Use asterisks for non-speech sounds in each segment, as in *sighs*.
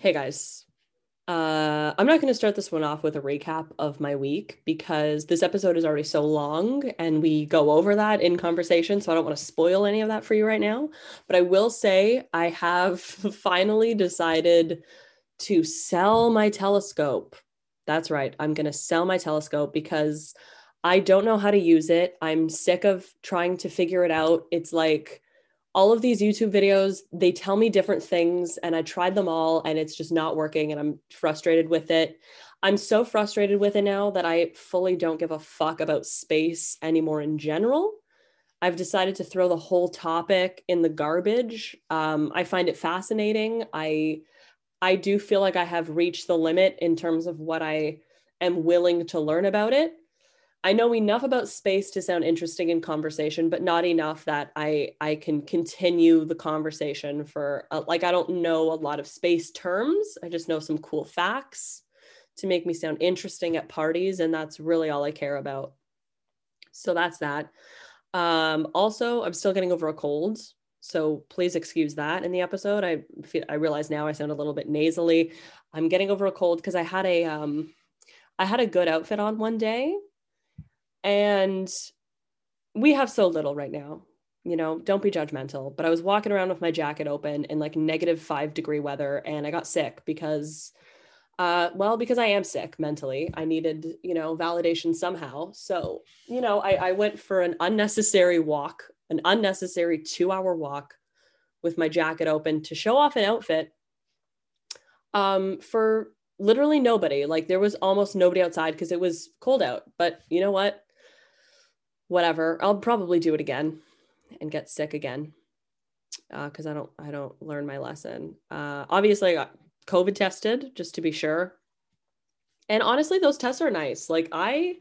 Hey guys. Uh, I'm not going to start this one off with a recap of my week because this episode is already so long and we go over that in conversation. So I don't want to spoil any of that for you right now. But I will say I have *laughs* finally decided to sell my telescope. That's right. I'm going to sell my telescope because I don't know how to use it. I'm sick of trying to figure it out. It's like, all of these YouTube videos, they tell me different things and I tried them all and it's just not working and I'm frustrated with it. I'm so frustrated with it now that I fully don't give a fuck about space anymore in general. I've decided to throw the whole topic in the garbage. Um, I find it fascinating. I I do feel like I have reached the limit in terms of what I am willing to learn about it. I know enough about space to sound interesting in conversation, but not enough that I I can continue the conversation for uh, like I don't know a lot of space terms. I just know some cool facts to make me sound interesting at parties, and that's really all I care about. So that's that. Um, also, I'm still getting over a cold, so please excuse that in the episode. I feel I realize now I sound a little bit nasally. I'm getting over a cold because I had a um, I had a good outfit on one day and we have so little right now. You know, don't be judgmental. But I was walking around with my jacket open in like negative five degree weather and I got sick because uh, well, because I am sick mentally, I needed, you know, validation somehow. So, you know, I, I went for an unnecessary walk, an unnecessary two hour walk with my jacket open to show off an outfit um, for literally nobody. Like there was almost nobody outside because it was cold out. But you know what? Whatever. I'll probably do it again and get sick again because uh, I don't I don't learn my lesson. Uh, obviously, I got COVID tested just to be sure. And honestly, those tests are nice. Like I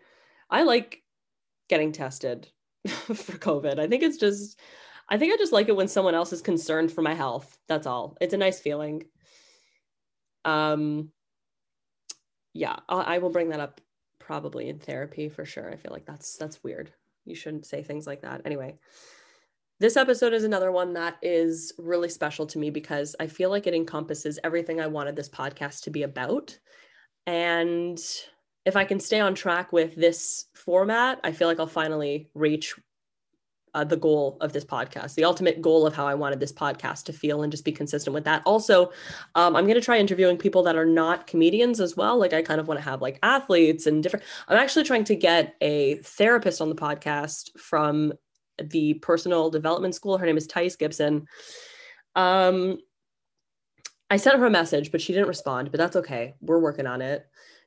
I like getting tested *laughs* for COVID. I think it's just I think I just like it when someone else is concerned for my health. That's all. It's a nice feeling. Um yeah, I, I will bring that up probably in therapy for sure. I feel like that's that's weird you shouldn't say things like that. Anyway, this episode is another one that is really special to me because I feel like it encompasses everything I wanted this podcast to be about. And if I can stay on track with this format, I feel like I'll finally reach uh, the goal of this podcast, the ultimate goal of how I wanted this podcast to feel and just be consistent with that. Also, um, I'm going to try interviewing people that are not comedians as well. Like, I kind of want to have like athletes and different. I'm actually trying to get a therapist on the podcast from the personal development school. Her name is Thais Gibson. Um, I sent her a message, but she didn't respond, but that's okay. We're working on it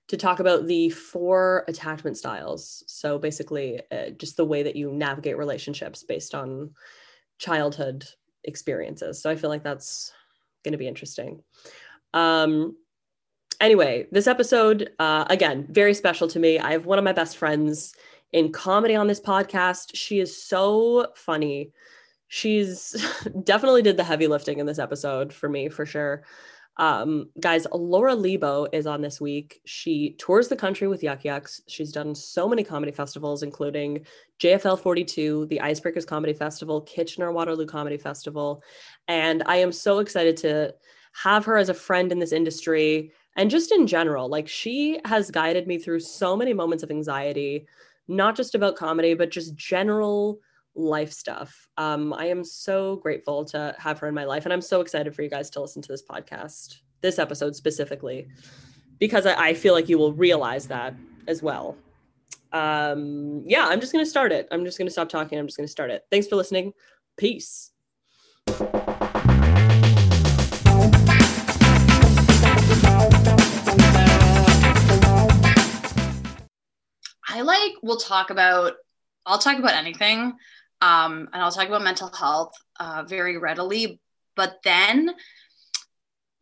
to talk about the four attachment styles. So basically, uh, just the way that you navigate relationships based on childhood experiences. So I feel like that's going to be interesting. Um, anyway, this episode, uh, again, very special to me. I have one of my best friends in comedy on this podcast. She is so funny. She's *laughs* definitely did the heavy lifting in this episode for me, for sure. Um, guys, Laura Lebo is on this week. She tours the country with Yuk Yuk's. She's done so many comedy festivals, including JFL 42, the Icebreakers Comedy Festival, Kitchener Waterloo Comedy Festival. And I am so excited to have her as a friend in this industry and just in general. Like, she has guided me through so many moments of anxiety, not just about comedy, but just general life stuff. Um, I am so grateful to have her in my life, and I'm so excited for you guys to listen to this podcast, this episode specifically, because I, I feel like you will realize that as well. Um, yeah, I'm just gonna start it. I'm just gonna stop talking. I'm just gonna start it. Thanks for listening. Peace. I like we'll talk about I'll talk about anything um, and I'll talk about mental health uh, very readily. But then,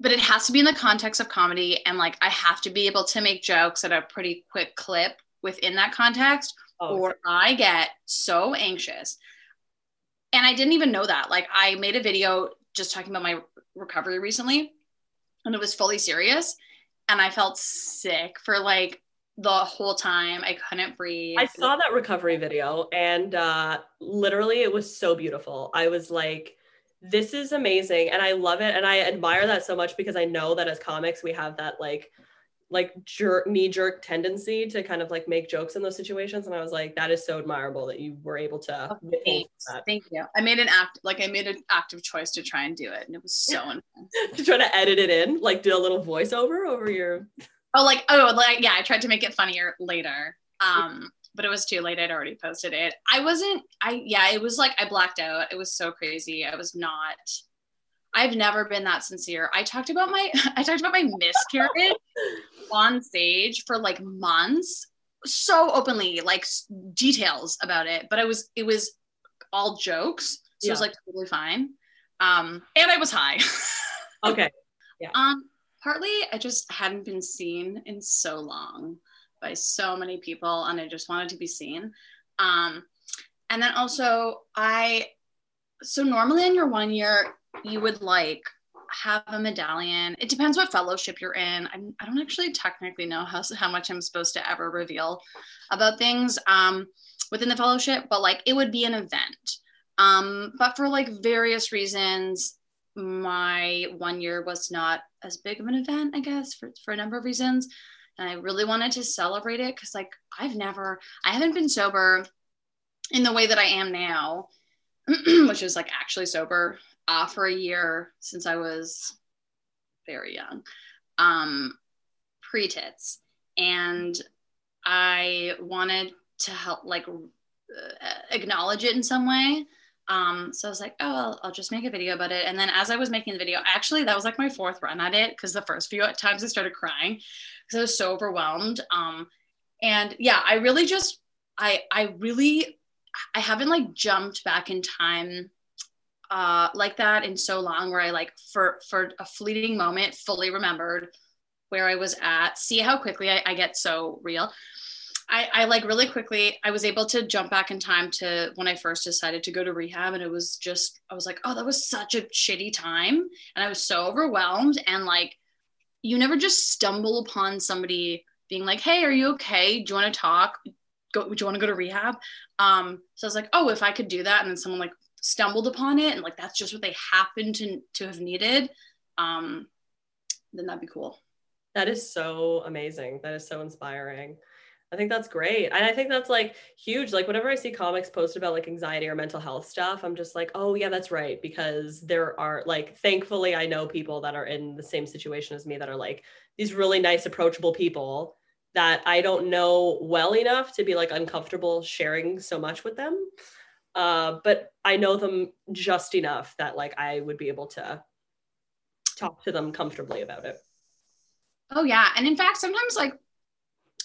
but it has to be in the context of comedy, and like I have to be able to make jokes at a pretty quick clip within that context, oh, or I get so anxious. And I didn't even know that. Like I made a video just talking about my recovery recently, and it was fully serious, and I felt sick for like the whole time. I couldn't breathe. I saw that recovery video and uh literally it was so beautiful. I was like this is amazing and I love it and I admire that so much because I know that as comics we have that like like jerk knee jerk tendency to kind of like make jokes in those situations and i was like that is so admirable that you were able to oh, thank you i made an act like i made an active choice to try and do it and it was so *laughs* intense to try to edit it in like do a little voiceover over your oh like oh like yeah i tried to make it funnier later um but it was too late i'd already posted it i wasn't i yeah it was like i blacked out it was so crazy i was not I've never been that sincere. I talked about my *laughs* I talked about my miscarriage *laughs* on stage for like months, so openly, like details about it. But I was it was all jokes, so yeah. it was like totally fine. Um, and I was high. *laughs* okay. Yeah. Um, partly I just hadn't been seen in so long by so many people, and I just wanted to be seen. Um, and then also I so normally in your one year you would like have a medallion. It depends what fellowship you're in. I'm, I do not actually technically know how, how much I'm supposed to ever reveal about things um, within the fellowship, but like it would be an event. Um, but for like various reasons, my one year was not as big of an event, I guess, for, for a number of reasons. And I really wanted to celebrate it because, like, I've never, I haven't been sober in the way that I am now, *clears throat* which is like actually sober uh, for a year since I was very young, um, pre tits. And I wanted to help, like, uh, acknowledge it in some way. Um, so I was like, oh, I'll, I'll, just make a video about it. And then as I was making the video, actually, that was like my fourth run at it because the first few times I started crying because I was so overwhelmed. Um, and yeah, I really just, I, I really, I haven't like jumped back in time uh, like that in so long where I like for for a fleeting moment fully remembered where I was at. See how quickly I, I get so real. I, I like really quickly I was able to jump back in time to when I first decided to go to rehab and it was just I was like oh that was such a shitty time and I was so overwhelmed and like you never just stumble upon somebody being like hey are you okay? Do you want to talk? Go do you want to go to rehab? Um so I was like oh if I could do that and then someone like stumbled upon it and like that's just what they happened to to have needed um then that'd be cool. That is so amazing. That is so inspiring I think that's great. And I think that's like huge. Like whenever I see comics post about like anxiety or mental health stuff, I'm just like, oh yeah, that's right. Because there are like, thankfully, I know people that are in the same situation as me that are like these really nice, approachable people that I don't know well enough to be like uncomfortable sharing so much with them. Uh, but I know them just enough that like I would be able to talk to them comfortably about it. Oh yeah, and in fact, sometimes like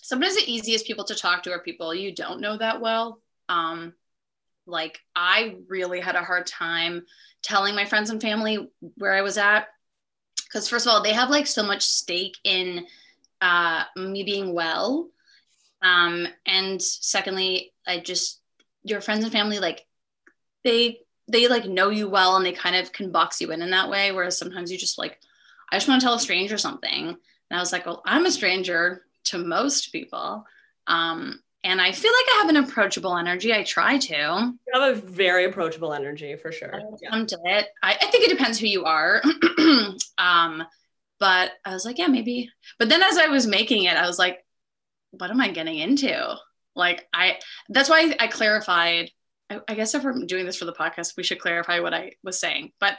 sometimes the easiest people to talk to are people you don't know that well. Um, like I really had a hard time telling my friends and family where I was at because first of all, they have like so much stake in uh, me being well, um, and secondly, I just your friends and family like they they like know you well and they kind of can box you in in that way whereas sometimes you just like i just want to tell a stranger something. And i was like well i'm a stranger to most people um, and i feel like i have an approachable energy i try to you have a very approachable energy for sure I, yeah. it. I, I think it depends who you are *clears throat* um, but i was like yeah maybe but then as i was making it i was like what am i getting into like I that's why I clarified. I, I guess if we're doing this for the podcast, we should clarify what I was saying. But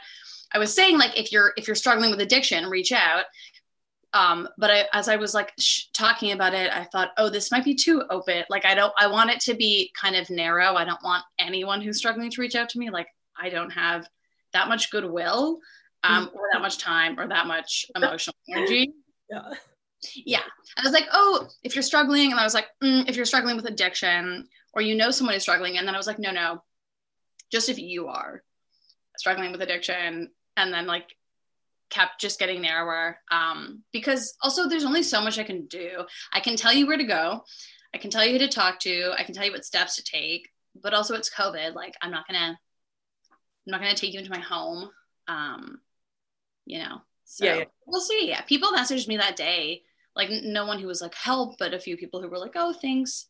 I was saying like if you're if you're struggling with addiction, reach out. Um, but I, as I was like sh- talking about it, I thought, oh, this might be too open. Like I don't, I want it to be kind of narrow. I don't want anyone who's struggling to reach out to me. Like I don't have that much goodwill, um, or that much time, or that much *laughs* emotional energy. Yeah yeah i was like oh if you're struggling and i was like mm, if you're struggling with addiction or you know someone is struggling and then i was like no no just if you are struggling with addiction and then like kept just getting narrower um, because also there's only so much i can do. I can tell you where to go. I can tell you who to talk to. I can tell you what steps to take. But also it's covid. Like i'm not gonna i'm not gonna take you into my home um, you know? So yeah, yeah. we'll see. Yeah people messaged me that day. Like no one who was like help, but a few people who were like, oh, thanks,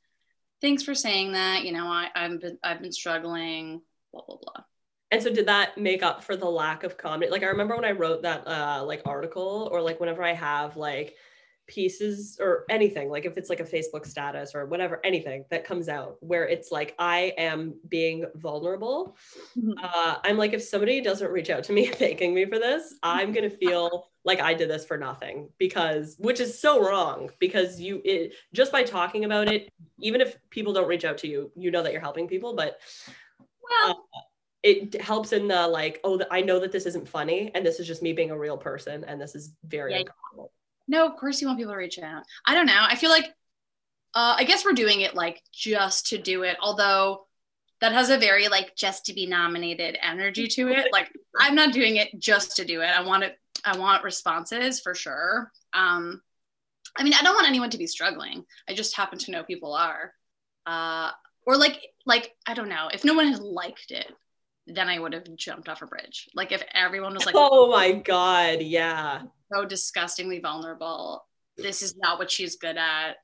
thanks for saying that. You know, I, I've been I've been struggling, blah blah blah. And so did that make up for the lack of comedy? Like I remember when I wrote that uh like article or like whenever I have like pieces or anything, like if it's like a Facebook status or whatever, anything that comes out where it's like I am being vulnerable. Mhm. Uh, I'm like, if somebody doesn't reach out to me *laughs* thanking me for this, I'm gonna feel like I did this for nothing because, which is so wrong because you it just by talking about it, even if people don't reach out to you, you know that you're helping people, but Well, it helps in the like, oh, th- I know that this isn't funny and this is just me being a real person and this is very Yeah. uncomfortable. no, of course you want people to reach out. I don't know. I feel like, uh, I guess we're doing it like just to do it, although that has a very like just to be nominated energy to it. Like I'm not doing it just to do it. I want it. I want responses for sure. Um, I mean, I don't want anyone to be struggling. I just happen to know people are, uh, or like like I don't know. If no one has liked it, then I would have jumped off a bridge. Like if everyone was like, *laughs* oh my god, yeah. so disgustingly vulnerable. This is not what she's good at.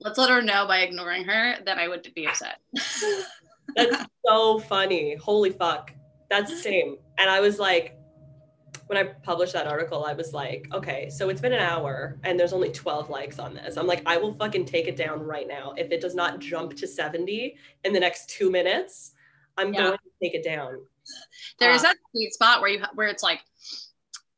Let's let her know by ignoring her. Then I would be upset. *laughs* That's so funny. Holy fuck. That's the same. And I was like, when I published that article, I was like, okay, so it's been an hour and there's only 12 likes on this. I'm like, I will fucking take it down right now. If it does not jump to 70 in the next two minutes, I'm Yeah. going to take it down. there is Uh, that sweet spot where you where it's like,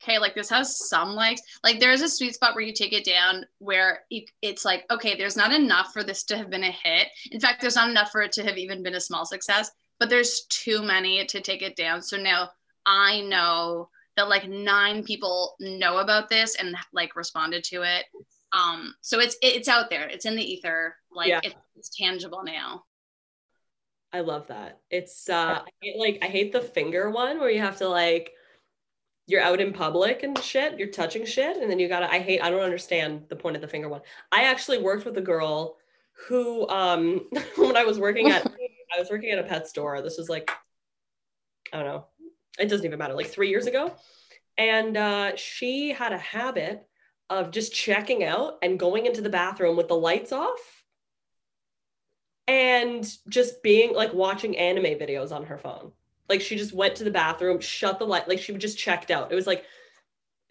okay, like this has some likes. Like there is a sweet spot where you take it down where you, it's like, okay, there's not enough for this to have been a hit. In fact, there's not enough for it to have even been a small success. But there's too many to take it down. So now I know that like nine people know about this and like responded to it. Um, so it's it's out there. It's in the ether. Like Yeah. it's, it's tangible now. I love that. It's uh I hate, like I hate the finger one where you have to like you're out in public and shit, you're touching shit, and then you gotta I hate I don't understand the point of the finger one. I actually worked with a girl who um *laughs* when I was working at *laughs* I was working at a pet store. This was like I don't know. It doesn't even matter, like three years ago. And uh she had a habit of just checking out and going into the bathroom with the lights off and just being like watching anime videos on her phone. Like she just went to the bathroom, shut the light, like she just checked out. It was like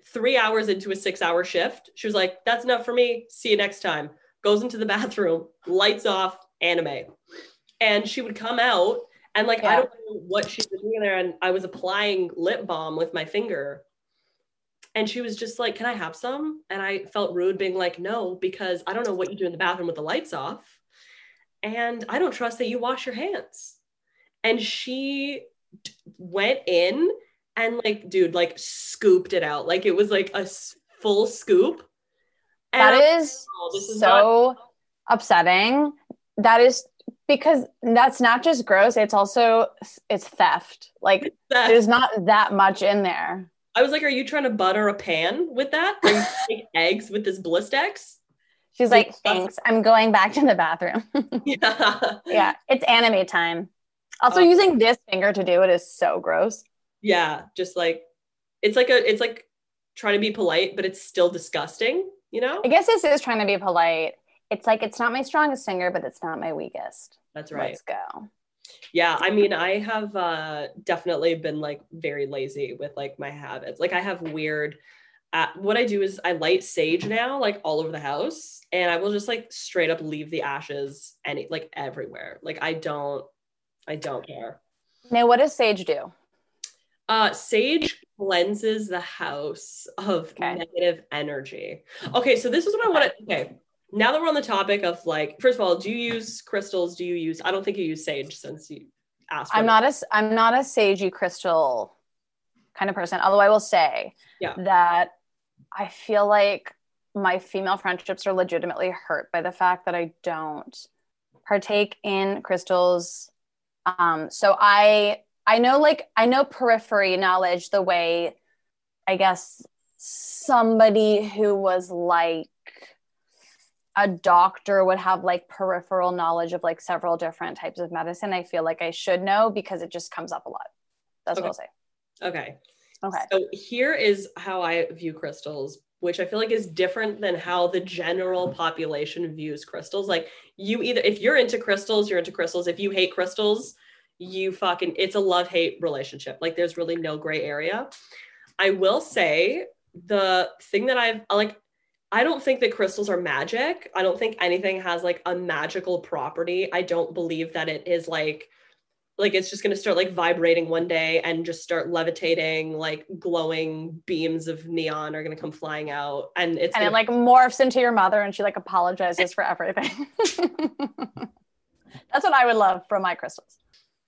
three hours into a six hour shift. She was like, that's enough for me. See you next time. Goes into the bathroom, lights off, anime. And she would come out and like, I don't know what she was doing there. And I was applying lip balm with my finger. And she was just like, Can I have some? And I felt rude being like, No, because I don't know what you do in the bathroom with the lights off and I don't trust that you wash your hands. And she d- went in and like, dude, like scooped it out. Like it was like a s- full scoop. And That is oh, is so upsetting. That is because that's not just gross, it's also it's theft. Like that- there's not that much in there. I was like, are you trying to butter a pan with that? Are you *laughs* eggs with this Blistex? She's like, "Thanks. I'm going back to the bathroom." *laughs* Yeah. yeah, it's anime time. Also Oh. using this finger to do it is so gross. Yeah. Just like it's like a it's like trying to be polite, but it's still disgusting, you know? I guess this is trying to be polite. It's like it's not my strongest finger, but it's not my weakest. That's right. Let's go. Yeah, I mean, I have uh, definitely been like very lazy with like my habits. Like, I have weird. Uh, what I do is I light sage now, like all over the house, and I will just like straight up leave the ashes any like everywhere. Like, I don't, I don't care. Now, what does sage do? Uh, sage cleanses the house of Okay. negative energy. Okay, so this is what I want to. Okay, now that we're on the topic of like, first of all, do you use crystals? Do you use? I don't think you use sage since you asked. I'm not a. I'm not a sagey crystal kind of person. Although I will say Yeah. that I feel like my female friendships are legitimately hurt by the fact that I don't partake in crystals. Um, so I I know like I know periphery knowledge the way I guess somebody who was like a doctor would have like peripheral knowledge of like several different types of medicine. I feel like I should know because it just comes up a lot. That's Okay. what I'll say. Okay. Okay. So here is how I view crystals, which I feel like is different than how the general population views crystals. Like you either if you're into crystals, you're into crystals. If you hate crystals, you fucking it's a love hate relationship. Like there's really no gray area. I will say the thing that I've like I don't think that crystals are magic. I don't think anything has like a magical property. I don't believe that it is like like it's just going to start like vibrating one day and just start levitating like glowing beams of neon are going to come flying out and it's and gonna- it like morphs into your mother and she like apologizes for everything. *laughs* That's what i would love from my crystals.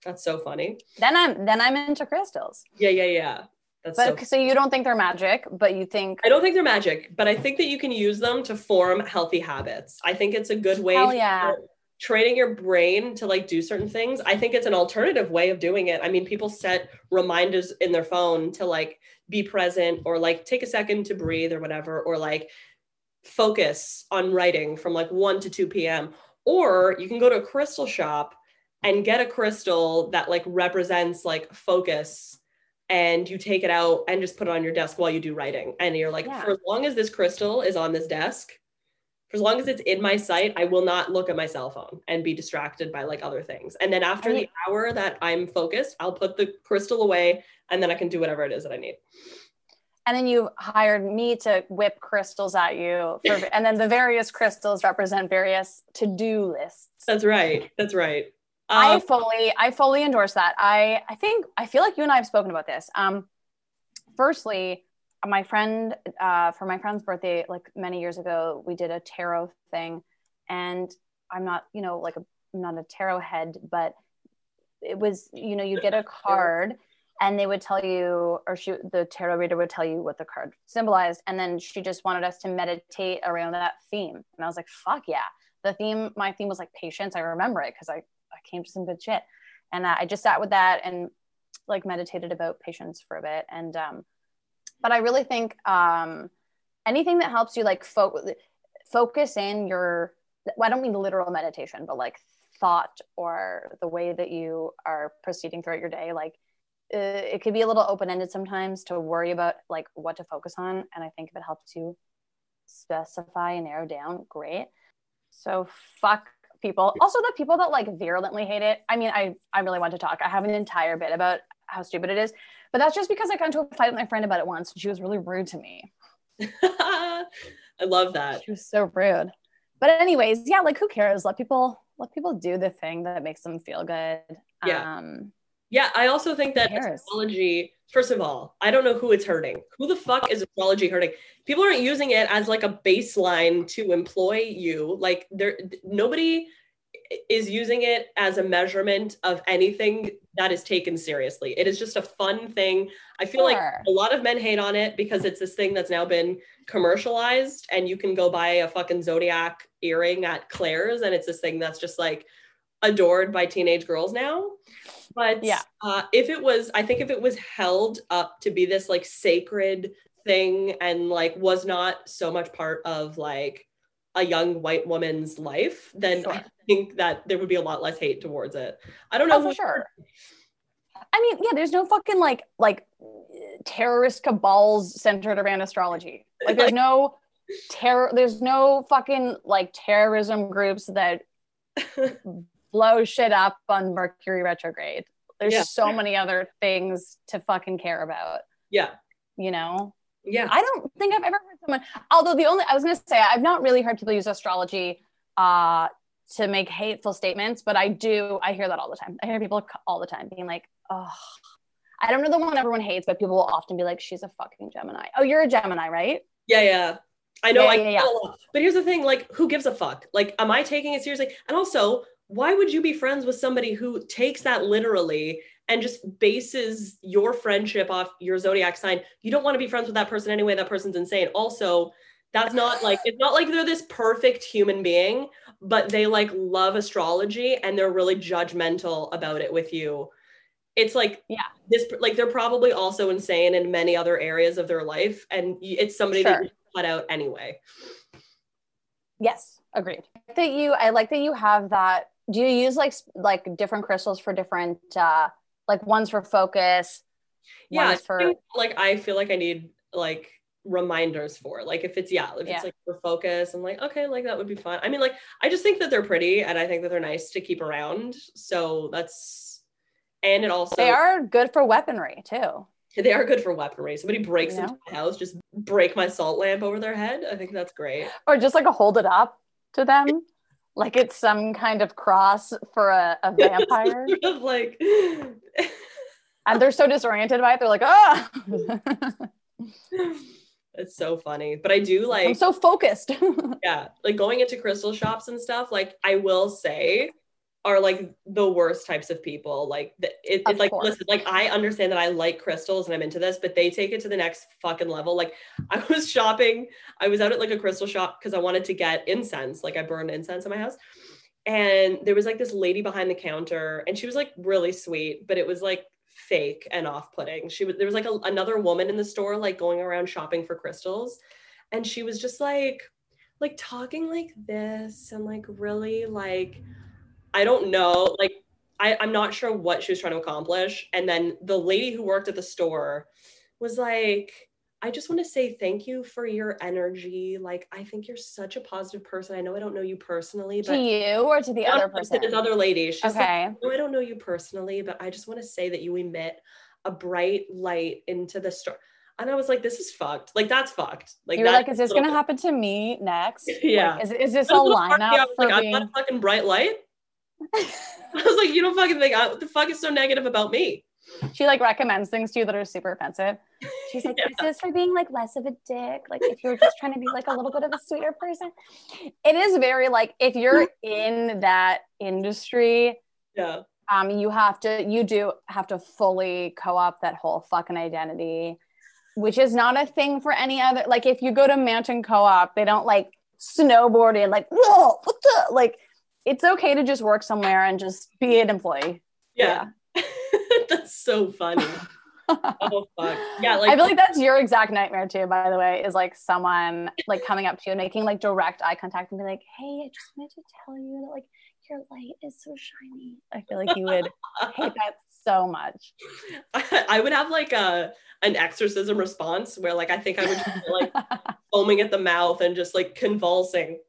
That's so funny. Then i'm then i'm into crystals. Yeah yeah yeah. That's but so so you don't think they're magic but you think I don't think they're magic, but I think that you can use them to form healthy habits. I think it's a good way yeah. Training your brain to like do certain things. I think it's an alternative way of doing it. I mean, people set reminders in their phone to like be present or like take a second to breathe or whatever, or like focus on writing from like 1 to 2 p.m. Or you can go to a crystal shop and get a crystal that like represents like focus and you take it out and just put it on your desk while you do writing. And you're like, Yeah. for as long as this crystal is on this desk, for as long as it's in my sight, I will not look at my cell phone and be distracted by like other things. And then after I the hour that I'm focused, I'll put the crystal away and then I can do whatever it is that I need. and then you hired me to whip crystals at you for, *laughs* and then the various crystals represent various to-do lists That's right. That's right. I Um, fully, I fully endorse that. I, I think, I feel like you and I have spoken about this. Um, firstly, my friend, uh, for my friend's birthday, like many years ago, we did a tarot thing, and I'm not, you know, like a, I'm not a tarot head, but it was, you know, you get a *laughs* card, and they would tell you, or she, the tarot reader would tell you what the card symbolized, and then she just wanted us to meditate around that theme, and I was like, fuck yeah. The theme, my theme was like patience. I remember it because I I came to some good shit. And uh, I just sat with that and like meditated about patience for a bit. And, um, but I really think um, anything that helps you like fo- focus in your, well, I don't mean literal meditation, but like thought or the way that you are proceeding throughout your day, like uh, it could be a little open ended sometimes to worry about like what to focus on. And I think if it helps you specify and narrow down, great. So fuck people. Also the people that like virulently hate it. I mean, I I really want to talk. I have an entire bit about how stupid it is, but that's just because I got into a fight with my friend about it once. And she was really rude to me. *laughs* I love that. She was so rude. But anyways, yeah, like who cares? Let people let people do the thing that makes them feel good. Yeah. Um Yeah, I also think that astrology, first of all, I don't know who it's hurting. Who the fuck is astrology hurting? People aren't using it as like a baseline to employ you. Like there nobody is using it as a measurement of anything that is taken seriously. It is just a fun thing. I feel like a lot of men hate on it because it's this thing that's now been commercialized and you can go buy a fucking zodiac earring at Claire's and it's this thing that's just like adored by teenage girls now. But Yeah. uh, if it was, I think if it was held up to be this like sacred thing and like was not so much part of like a young white woman's life, then I Sure. Think that there would be a lot less hate towards it. I don't know Oh, for sure. I mean, yeah, there's no fucking like like terrorist cabals centered around astrology. Like there's no terror there's no fucking like terrorism groups that *laughs* blow shit up on Mercury retrograde. There's Yeah. so many other things to fucking care about, Yeah, you know? yeah. I don't think I've ever heard someone although the only I was gonna say I've not really heard people use astrology uh to make hateful statements, but I do I hear that all the time. I hear people all the time being like, oh I don't know the one everyone hates, but people will often be like, she's a fucking Gemini. Oh, you're a Gemini, right? Yeah, yeah. I know Yeah, I yeah, yeah. But here's the thing, like who gives a fuck? Like am I taking it seriously? And also, why would you be friends with somebody who takes that literally and just bases your friendship off your zodiac sign? You don't want to be friends with that person anyway. That person's insane. Also, that's not like it's not like they're this perfect human being, but they like love astrology and they're really judgmental about it with you. It's like Yeah. this like they're probably also insane in many other areas of their life and it's somebody Sure. that you cut out anyway. Yes, agreed. That you I like that you have that. Do you use like like different crystals for different uh like ones for focus? Yeah, ones for like I feel like I need like reminders for like if it's yeah if Yeah. it's like for focus i'm like okay like that would be fun i mean like i just think that they're pretty and i think that they're nice to keep around so that's And it also They are good for weaponry too. they are good for weaponry. Somebody breaks You know? into my house, just break my salt lamp over their head. I think that's great. Or just like hold it up to them. Like it's some kind of cross for a, a *laughs* vampire. Like and they're so disoriented by it. They're like, ah, *laughs* *laughs* it's so funny. But I do like I'm so focused. *laughs* yeah like going into crystal shops and stuff like i will say are like the worst types of people like the, it, it's like course. listen like i understand that i like crystals and i'm into this but they take it to the next fucking level like *laughs* i was shopping i was out at like a crystal shop because i wanted to get incense like i burned incense in my house and there was like this lady behind the counter and she was like really sweet but it was like fake and off-putting she was there was like a, another woman in the store like going around shopping for crystals and she was just like like talking like this and like really like I don't know like I, I'm not sure what she was trying to accomplish. And then the lady who worked at the store was like, I just want to say thank you for your energy. Like, I think you're such a positive person. I know I don't know you personally, but to you or to the other person? this other lady. She's like, Okay. no, I don't know you personally, but I just want to say that you emit a bright light into the store. And I was like, this is fucked. Like, that's fucked. Like, you were that's like, is this going to happen to me next? Yeah. Like, is, is this a I was lineup out. for Like, I'm being? not a fucking bright light. *laughs* *laughs* I was like, you don't fucking think, I, what the fuck is so negative about me? she like recommends things to you that are super offensive. *laughs* She's like, Yeah. this is for being like less of a dick. Like if you're just trying to be like a little bit of a sweeter person. It is very like if you're in that industry, Yeah. um, you have to you do have to fully co-op that whole fucking identity, which is not a thing for any other. Like if you go to Mountain Co-op, they don't like snowboard and like whoa, what the like. It's okay to just work somewhere and just be an employee. Yeah. *laughs* that's so funny. Oh, *laughs* fuck. Yeah. Like, I feel like that's your exact nightmare too, by the way, is like someone like coming up to you and making like direct eye contact and be like, Hey, I just wanted to tell you that like your light is so shiny. I feel like you would hate that so much. I, *laughs* I would have like a an exorcism response where like I think I would just be like *laughs* foaming at the mouth and just like convulsing.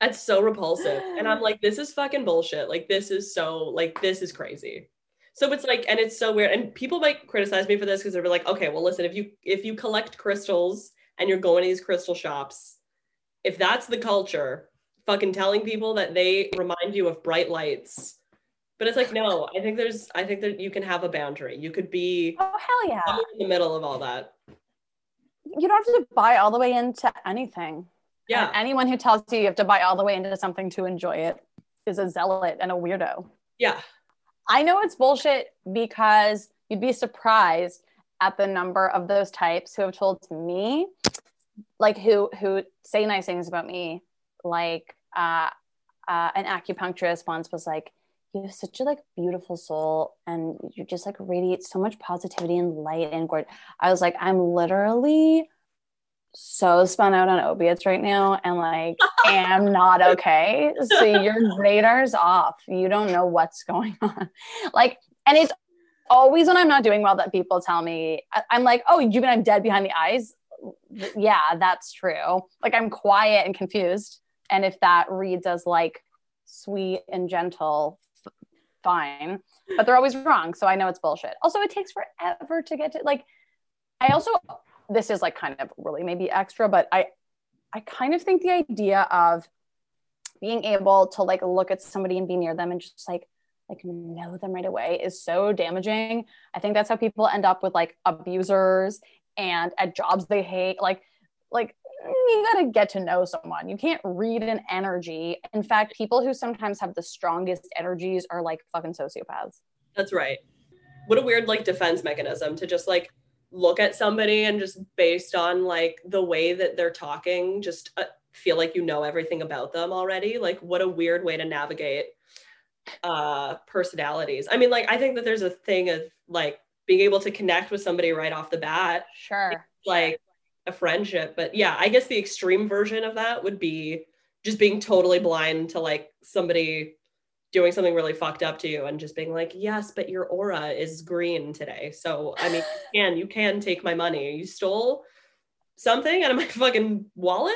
That's so repulsive. And I'm *gasps* like, this is fucking bullshit. Like this is so like this is crazy. So it's like, and it's so weird. And people might criticize me for this because they're like, okay, well, listen, if you if you collect crystals and you're going to these crystal shops, if that's the culture, fucking telling people that they remind you of bright lights. But it's like, no, I think there's I think that you can have a boundary. You could be oh hell yeah. in the middle of all that. You don't have to buy all the way into anything. Yeah. And anyone who tells you you have to buy all the way into something to enjoy it is a zealot and a weirdo. Yeah. I know it's bullshit because you'd be surprised at the number of those types who have told me, like who who say nice things about me. Like uh, uh, an acupuncturist once was like, "You have such a like beautiful soul, and you just like radiate so much positivity and light and gorgeous." I was like, "I'm literally." So spun out on opiates right now and like *laughs* am not okay. So your *laughs* radar's off. You don't know what's going *laughs* on. Like, and it's always when I'm not doing well that people tell me, I'm like, oh, you mean I'm dead behind the eyes? Yeah, that's true. Like I'm quiet and confused. And if that reads as like sweet and gentle, fine. But they're always wrong. So I know it's bullshit. Also, it takes forever to get to like, I also this is like kind of really maybe extra, but I I kind of think the idea of being able to like look at somebody and be near them and just like like know them right away is so damaging. I think that's how people end up with like abusers and at jobs they hate. Like like you got to get to know someone. You can't read an energy. In fact, people who sometimes have the strongest energies are like fucking sociopaths. That's right. What a weird like defense mechanism to just like look at somebody and just based on like the way that they're talking, just uh, feel like you know everything about them already. Like what a weird way to navigate uh personalities. I mean like I think that there's a thing of like being able to connect with somebody right off the bat, Sure. like a friendship, but yeah, I guess the extreme version of that would be just being totally blind to like somebody doing something really fucked up to you and just being like, yes, but your aura is green today. So I mean, you *laughs* can you can take my money. You stole something out of my *laughs* fucking wallet,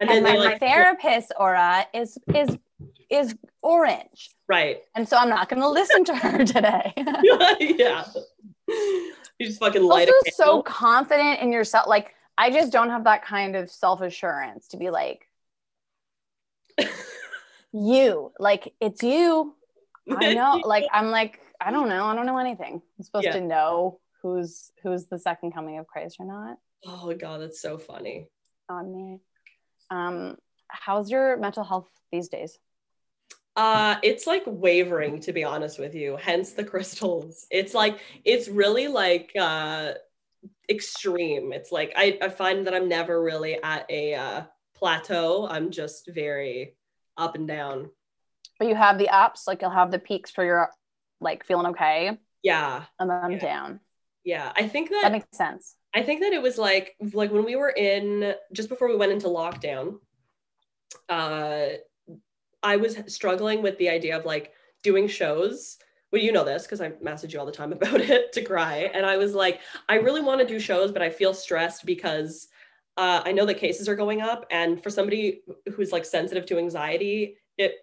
And, then my, they my like therapist aura is is is orange. Right. And so I'm not going to listen to her *laughs* today. yeah. You just fucking light also so confident in yourself. Like I just don't have that kind of self assurance to be like, you, like it's you. I know. *laughs* Like I'm like I don't know. I don't know anything. I'm supposed Yeah. to know who's who's the second coming of Christ or not. Oh god, that's so funny. On me. Um, how's your mental health these days? Uh, it's like wavering, to be honest with you. Hence the *laughs* crystals. It's like it's really like uh extreme. It's like I, I find that I'm never really at a uh plateau. I'm just very up and down. But you have the ups, like you'll have the peaks for your like feeling okay, Yeah. and then Yeah. down. Yeah. I think that That makes sense. I think that it was like like when we were in just before we went into lockdown, uh I was struggling with the idea of like doing shows. Well, you know this because I message you all the time *laughs* about it to cry. And I was like, I really want to do shows, but I feel stressed because uh, I know that cases are going up. And for somebody who's like sensitive to anxiety, it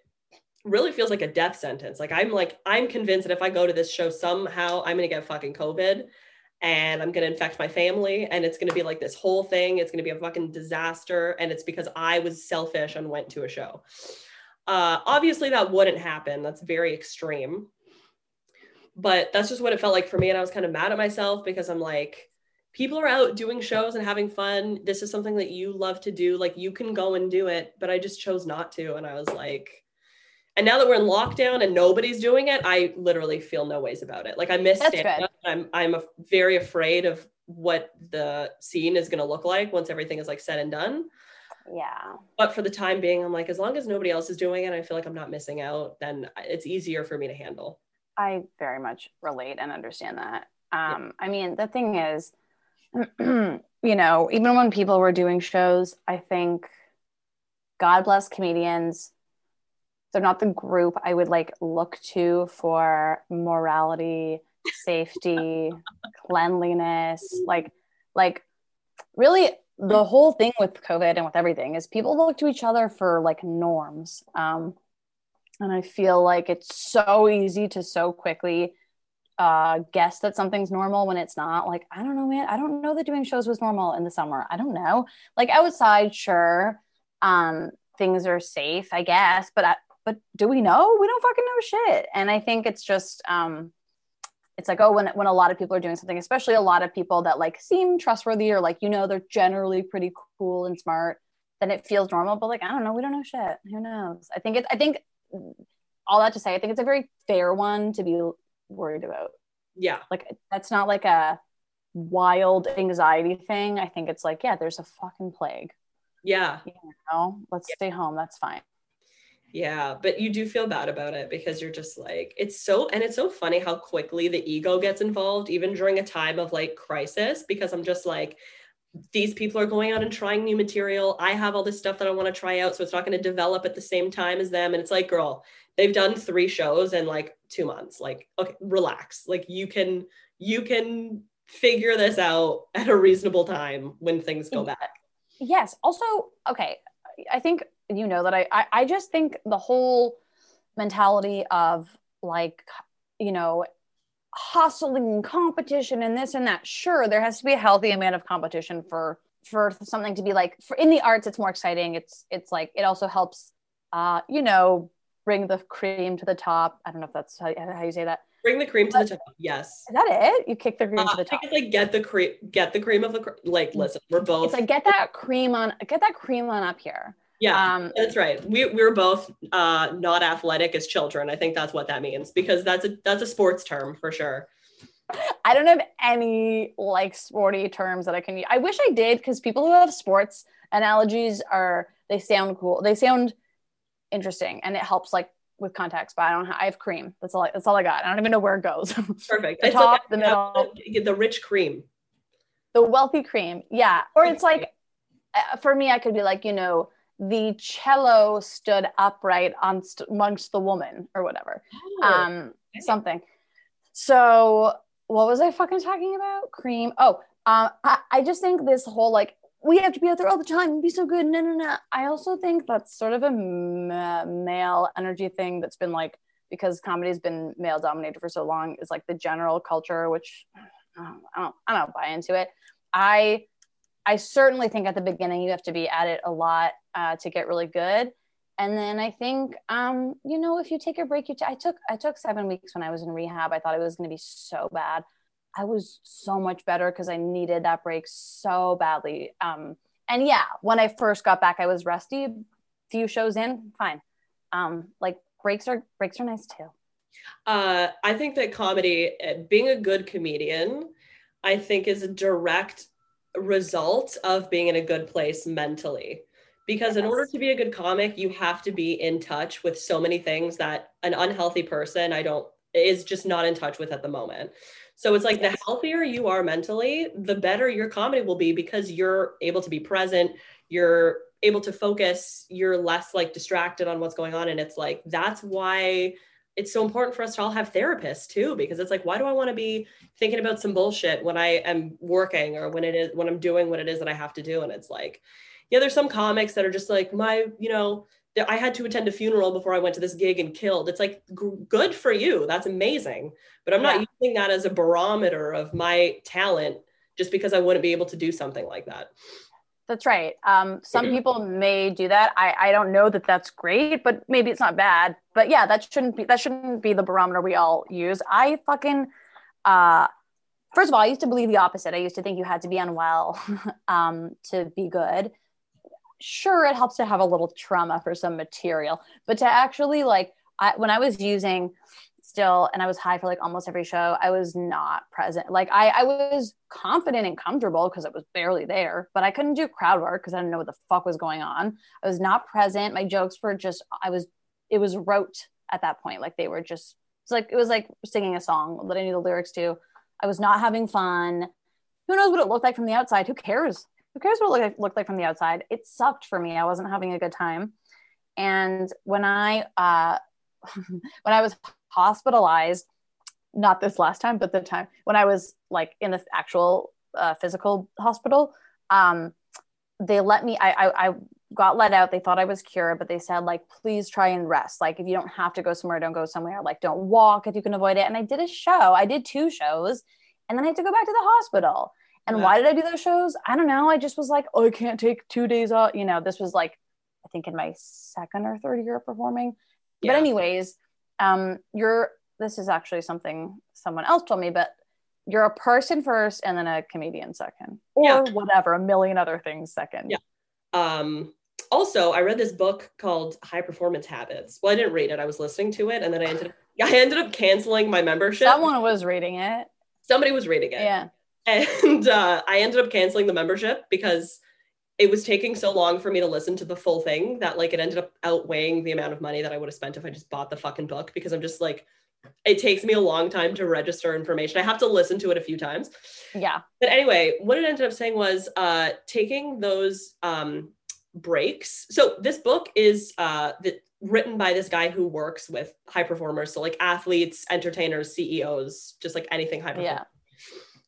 really feels like a death sentence. Like I'm like, I'm convinced that if I go to this show, somehow I'm gonna get fucking COVID and I'm gonna infect my family, and it's gonna be like this whole thing. It's gonna be a fucking disaster, and it's because I was selfish and went to a show. Uh, obviously, that wouldn't happen. That's very extreme, but that's just what it felt like for me. And I was kind of mad at myself because I'm like, people are out doing shows and having fun. This is something that you love to do. Like, you can go and do it, but I just chose not to. And I was like, and now that we're in lockdown and nobody's doing it, I literally feel no ways about it. Like I miss That's stand-up. I'm I'm a- very afraid of what the scene is going to look like once everything is like said and done. Yeah. But for the time being, I'm like, as long as nobody else is doing it, I feel like I'm not missing out. Then it's easier for me to handle. I very much relate and understand that. Um, I mean, the thing is, *clears throat* you know, even when people were doing shows, I think God bless comedians. They're not the group I would like look to for morality, safety, *laughs* cleanliness, like like really the whole thing with COVID and with everything is people look to each other for like norms. Um, and I feel like it's so easy to so quickly uh, guess that something's normal when it's not. Like, I don't know, man. I don't know that doing shows was normal in the summer. I don't know. Like outside, sure, um, things are safe, I guess, but I, but do we know? We don't fucking know shit. And I think it's just um, it's like oh when when a lot of people are doing something, especially a lot of people that like seem trustworthy or like you know they're generally pretty cool and smart, then it feels normal. But like I don't know, we don't know shit. Who knows? I think it's I think all that to say, I think it's a very fair one to be worried about. Yeah. Like that's not like a wild anxiety thing. I think it's like, yeah, there's a fucking plague. Yeah. You know, let's stay home. That's fine. Yeah, but you do feel bad about it because you're just like, it's so, and it's so funny how quickly the ego gets involved, even during a time of like crisis, because I'm just like, these people are going out and trying new material. I have all this stuff that I want to try out. So it's not going to develop at the same time as them. And it's like, girl, they've done three shows in like two months. Like, okay, relax. Like you can, you can figure this out at a reasonable time when things go back. Yes. Also, okay. I think you know that I, I I just think the whole mentality of like you know hustling competition and this and that sure there has to be a healthy amount of competition for for something to be like for in the arts it's more exciting it's it's like it also helps uh you know bring the cream to the top i don't know if that's how, how you say that Bring the cream to the top. Yes. is that it you kick the cream Uh, to the top it's like get the cream, get the cream of the cr- like. Listen, we're both. it's like get that cream on get that cream on up here yeah, um that's right. We we were both uh, not athletic as children. I think that's what that means because that's a that's a sports term for sure. I don't have any like sporty terms that I can use. I wish I did because people who have sports analogies are they sound cool. They sound interesting and it helps like with context. But I don't. Have, I have cream. That's all. I, that's all I got. I don't even know where it goes. *laughs* Perfect. The It's top, like, the middle. the, rich cream. the wealthy cream, yeah. Or it's like uh, for me, I could be like you know the cello stood upright on st- amongst the woman or whatever. Oh, um something so what was i fucking talking about cream oh um I, I just think this whole like we have to be out there all the time and be so good. No, no, no. I also think that's sort of a male energy thing that's been like because comedy's been male dominated for so long is like the general culture, which I don't, I don't, I don't buy into it. I, I certainly think at the beginning you have to be at it a lot uh, to get really good. And then I think, um, you know, if you take a break, you t- I took I took seven weeks when I was in rehab. I thought it was going to be so bad. I was so much better because I needed that break so badly. Um, and yeah, when I first got back, I was rusty. Few shows in, fine. Um, like breaks are breaks are nice too. Uh, I think that comedy, eh, being a good comedian, I think is a direct result of being in a good place mentally. Because yes. in order to be a good comic, you have to be in touch with so many things that an unhealthy person I don't is just not in touch with at the moment. So it's like yes. the healthier you are mentally, the better your comedy will be because you're able to be present, you're able to focus, you're less like distracted on what's going on. And it's like, that's why it's so important for us to all have therapists too, because it's like, why do I want to be thinking about some bullshit when I am working or when it is, when I'm doing what it is that I have to do? And it's like, yeah, there's some comics that are just like, my, you know, I had to attend a funeral before I went to this gig and killed. It's like g- good for you. That's amazing. But I'm yeah. not using that as a barometer of my talent just because I wouldn't be able to do something like that. That's right. Um, some people may do that. I, I don't know that that's great, but maybe it's not bad. But yeah, that shouldn't be that shouldn't be the barometer we all use. I fucking uh, first of all, I used to believe the opposite. I used to think you had to be unwell *laughs* um, to be good sure it helps to have a little trauma for some material but to actually like I, when i was using still and i was high for like almost every show i was not present. Like i, I was confident and comfortable because it was barely there but i couldn't do crowd work because i didn't know what the fuck was going on. I was not present. My jokes were just i was it was rote at that point. Like they were just it's like it was like singing a song that i knew the lyrics to i was not having fun. Who knows what it looked like from the outside? Who cares who cares what it looked like from the outside? It sucked for me. I wasn't having a good time. And when I uh, *laughs* when I was hospitalized, not this last time, but the time when I was like in the actual uh, physical hospital, um, they let me. I, I I got let out. They thought I was cured, but they said like, please try and rest. Like if you don't have to go somewhere, don't go somewhere. Like don't walk if you can avoid it. And I did a show. I did two shows, and then I had to go back to the hospital. And yeah. why did I do those shows? I don't know. I just was like, oh, I can't take two days off. You know, this was like, I think in my second or third year of performing. Yeah. But anyways, um, you're this is actually something someone else told me, but you're a person first and then a comedian second, or yeah. whatever, a million other things second. Yeah. Um, also, I read this book called High Performance Habits. Well, I didn't read it. I was listening to it, and then I ended up, *laughs* I ended up canceling my membership. Someone was reading it. Somebody was reading it. Yeah and uh, I ended up canceling the membership because it was taking so long for me to listen to the full thing that like it ended up outweighing the amount of money that I would have spent if I just bought the fucking book because I'm just like it takes me a long time to register information. I have to listen to it a few times. Yeah. But anyway, what it ended up saying was uh taking those um breaks. So this book is uh the, written by this guy who works with high performers, so like athletes, entertainers, CEOs, just like anything high performance. Yeah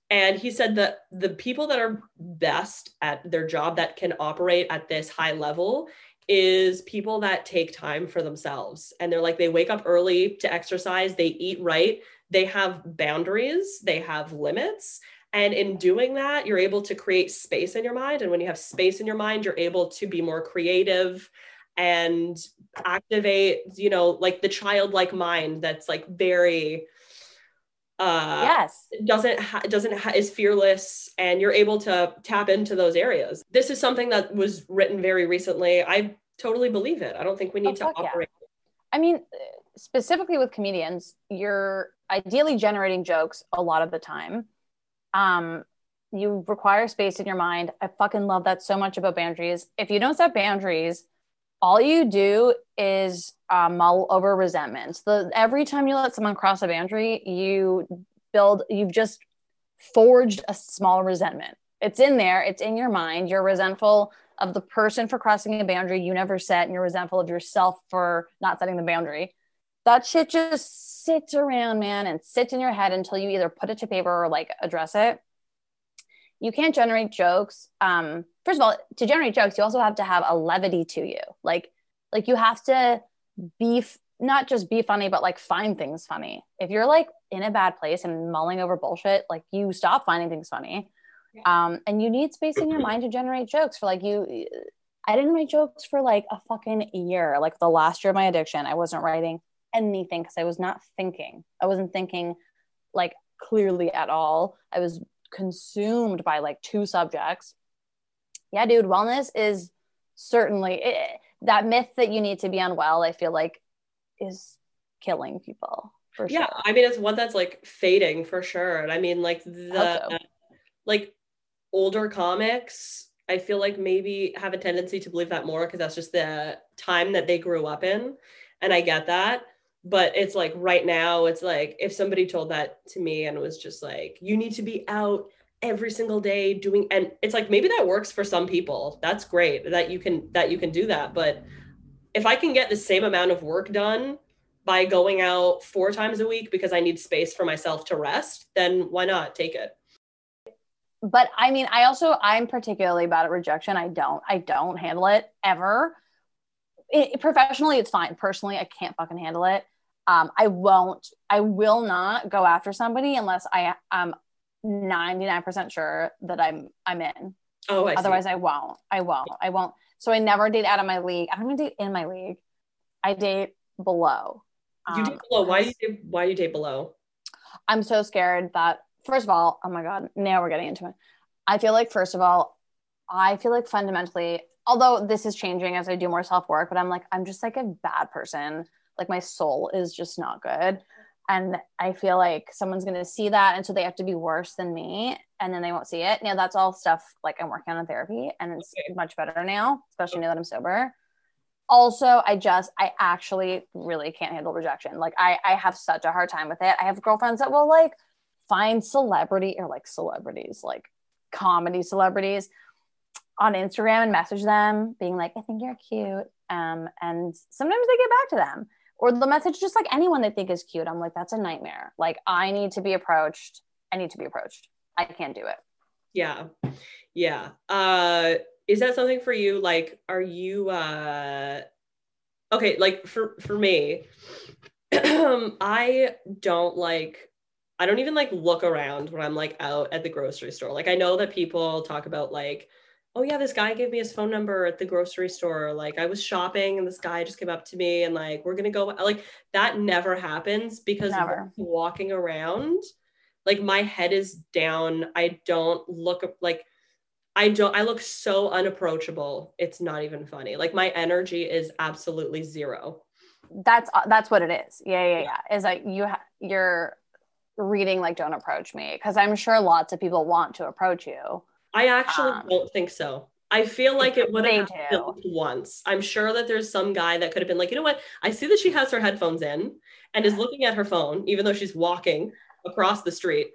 and he said that the people that are best at their job that can operate at this high level is people that take time for themselves. And they're like they wake up early to exercise they eat right they have boundaries they have limits. And in doing that you're able to create space in your mind. And when you have space in your mind you're able to be more creative and activate you know like the childlike mind that's like very uh yes. doesn't ha- doesn't ha- is fearless and you're able to tap into those areas. This is something that was written very recently. I totally believe it. I don't think we need oh, to operate yeah. i mean specifically with comedians you're ideally generating jokes a lot of the time. Um you require space in your mind. I fucking love that so much about boundaries. If you don't set boundaries all you do is uh, mull over resentments. The every time you let someone cross a boundary, you build. You've just forged a small resentment. It's in there. It's in your mind. You're resentful of the person for crossing a boundary you never set, and you're resentful of yourself for not setting the boundary. That shit just sits around, man, and sits in your head until you either put it to paper or like address it. You can't generate jokes. Um, first of all, to generate jokes, you also have to have a levity to you. Like, like you have to be f- not just be funny, but like find things funny. If you're like in a bad place and mulling over bullshit, like you stop finding things funny. Um, and you need space in your mind to generate jokes for like you. I didn't write jokes for like a fucking year. Like the last year of my addiction, I wasn't writing anything because I was not thinking. I wasn't thinking like clearly at all. I was consumed by like two subjects. Yeah, dude, wellness is certainly it, that myth that you need to be unwell. I feel like is killing people for sure. yeah, sure. I mean it's one that's like fading for sure. And I mean like the so. like older comics, I feel like maybe have a tendency to believe that more because that's just the time that they grew up in. And I get that. But it's like right now, it's like if somebody told that to me and was just like, you need to be out every single day doing and it's like maybe that works for some people. That's great that you can that you can do that. But if I can get the same amount of work done by going out four times a week because I need space for myself to rest, then why not take it? but I mean, I also I'm particularly bad at rejection. I don't I don't handle it ever. It, professionally, it's fine. Personally, I can't fucking handle it. Um, I won't. I will not go after somebody unless I am 99% sure that I'm I'm in. Oh, I Otherwise, see. I won't. I won't. I won't. So I never date out of my league. I don't even date in my league. I date below. you Um, date below. Why do you date, why do you date below? I'm so scared that first of all, oh my god, now we're getting into it. I feel like first of all, I feel like fundamentally, although this is changing as I do more self work, but I'm like I'm just like a bad person. Like my soul is just not good, and I feel like someone's gonna see that, and so they have to be worse than me, and then they won't see it. Now that's all stuff like I'm working on in therapy, and it's much better now, especially now that I'm sober. Also, I just I actually really can't handle rejection. Like I I have such a hard time with it. I have girlfriends that will like find celebrity or like celebrities, like comedy celebrities on Instagram and message them being like, I think you're cute. Um, and sometimes they get back to them or the message just like anyone they think is cute. I'm like, that's a nightmare. Like I need to be approached. I need to be approached. I can't do it. Yeah. Yeah. Uh is that something for you? Like, are you uh okay, like for for me, *clears throat* I don't like I don't even like look around when I'm like out at the grocery store. Like I know that people talk about like, oh yeah, this guy gave me his phone number at the grocery store. Like I was shopping and this guy just came up to me and like we're gonna go like that never happens because Never. walking around, like my head is down. I don't look like I don't I look so unapproachable. It's not even funny. Like my energy is absolutely zero. That's uh, that's what it is. Yeah, yeah, yeah. Is like you ha- you're reading like don't approach me because I'm sure lots of people want to approach you. I actually Um, don't think so. I feel like it would have happened once. I'm sure that there's some guy that could have been like, you know what? I see that she has her headphones in and is looking at her phone, even though she's walking across the street.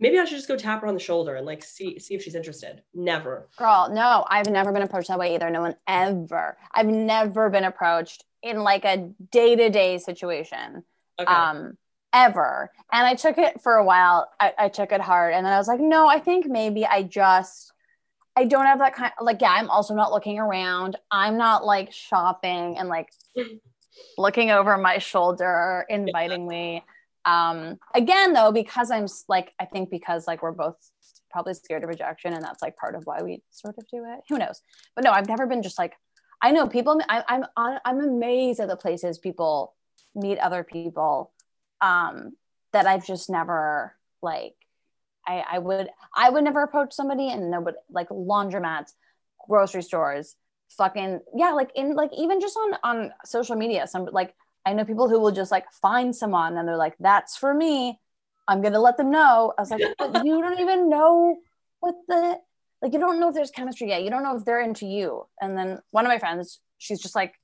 Maybe I should just go tap her on the shoulder and like see see if she's interested. Never. Girl, no, I've never been approached that way either. No one ever. I've never been approached in like a day-to-day situation. Okay. Um ever. And I took it for a while. I, I took it hard. And then I was like, no, I think maybe I just I don't have that kind like yeah, I'm also not looking around. I'm not like shopping and like *laughs* looking over my shoulder invitingly. Um again though, because I'm like I think because like we're both probably scared of rejection and that's like part of why we sort of do it. Who knows? But no, I've never been just like I know people I, I'm on, I'm amazed at the places people meet other people um that I've just never like I, I would I would never approach somebody and nobody like laundromats, grocery stores, fucking yeah, like in like even just on on social media, some like I know people who will just like find someone and they're like, that's for me. I'm gonna let them know. I was like, but you don't even know what the like you don't know if there's chemistry yet. You don't know if they're into you. And then one of my friends, she's just like,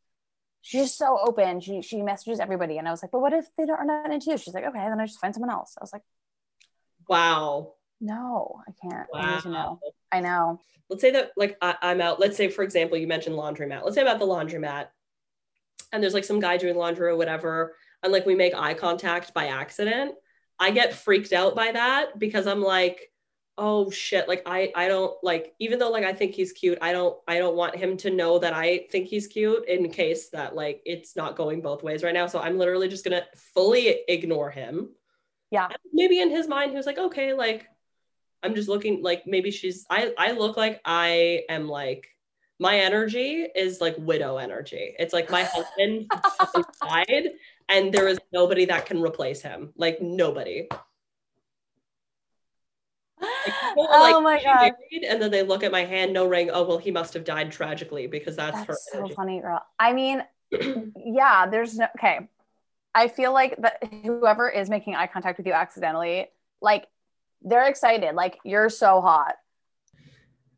she's just so open. She she messages everybody. And I was like, but what if they don't are not into you? She's like, okay, then I just find someone else. I was like, wow. no, I can't. I need to know. I know. let's say that like I, I'm out. Let's say, for example, you mentioned laundromat. Let's say I'm at the laundromat and there's like some guy doing laundry or whatever, and like we make eye contact by accident. I get freaked out by that because I'm like, oh shit, like I I don't like even though like I think he's cute, I don't I don't want him to know that I think he's cute in case that like it's not going both ways right now. So I'm literally just gonna fully ignore him. Yeah. And maybe in his mind he was like, okay, like I'm just looking like maybe she's I I look like I am like my energy is like widow energy. It's like my *laughs* husband died and there is nobody that can replace him. Like nobody. Like, *laughs* people oh like, my god. And then they look at my hand, no ring. Oh well, he must have died tragically because that's, her. So energy. funny, girl. I mean, *clears throat* yeah, there's no okay. I feel like that whoever is making eye contact with you accidentally, like they're excited. Like you're so hot.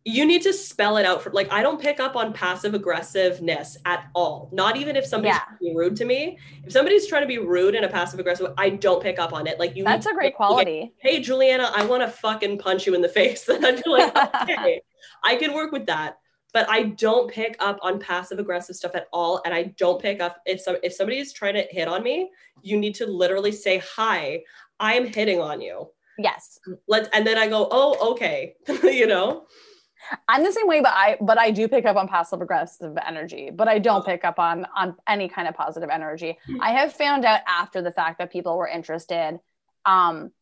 You need to spell it out for like I don't pick up on passive aggressiveness at all. Not even if somebody's Yeah. being rude to me. If somebody's trying to be rude in a passive aggressive, I don't pick up on it. Like you. That's a great be like, quality. hey Juliana, I want to fucking punch you in the face. *laughs* And I'd be like, *laughs* okay, I can work with that. But I don't pick up on passive aggressive stuff at all. And I don't pick up if some if somebody is trying to hit on me, you need to literally say, Hi, I am hitting on you. Yes. Let's and then I go, Oh, okay. *laughs* you know? I'm the same way, but I but I do pick up on passive aggressive energy, but I don't pick up on on any kind of positive energy. I have found out after the fact that people were interested. Um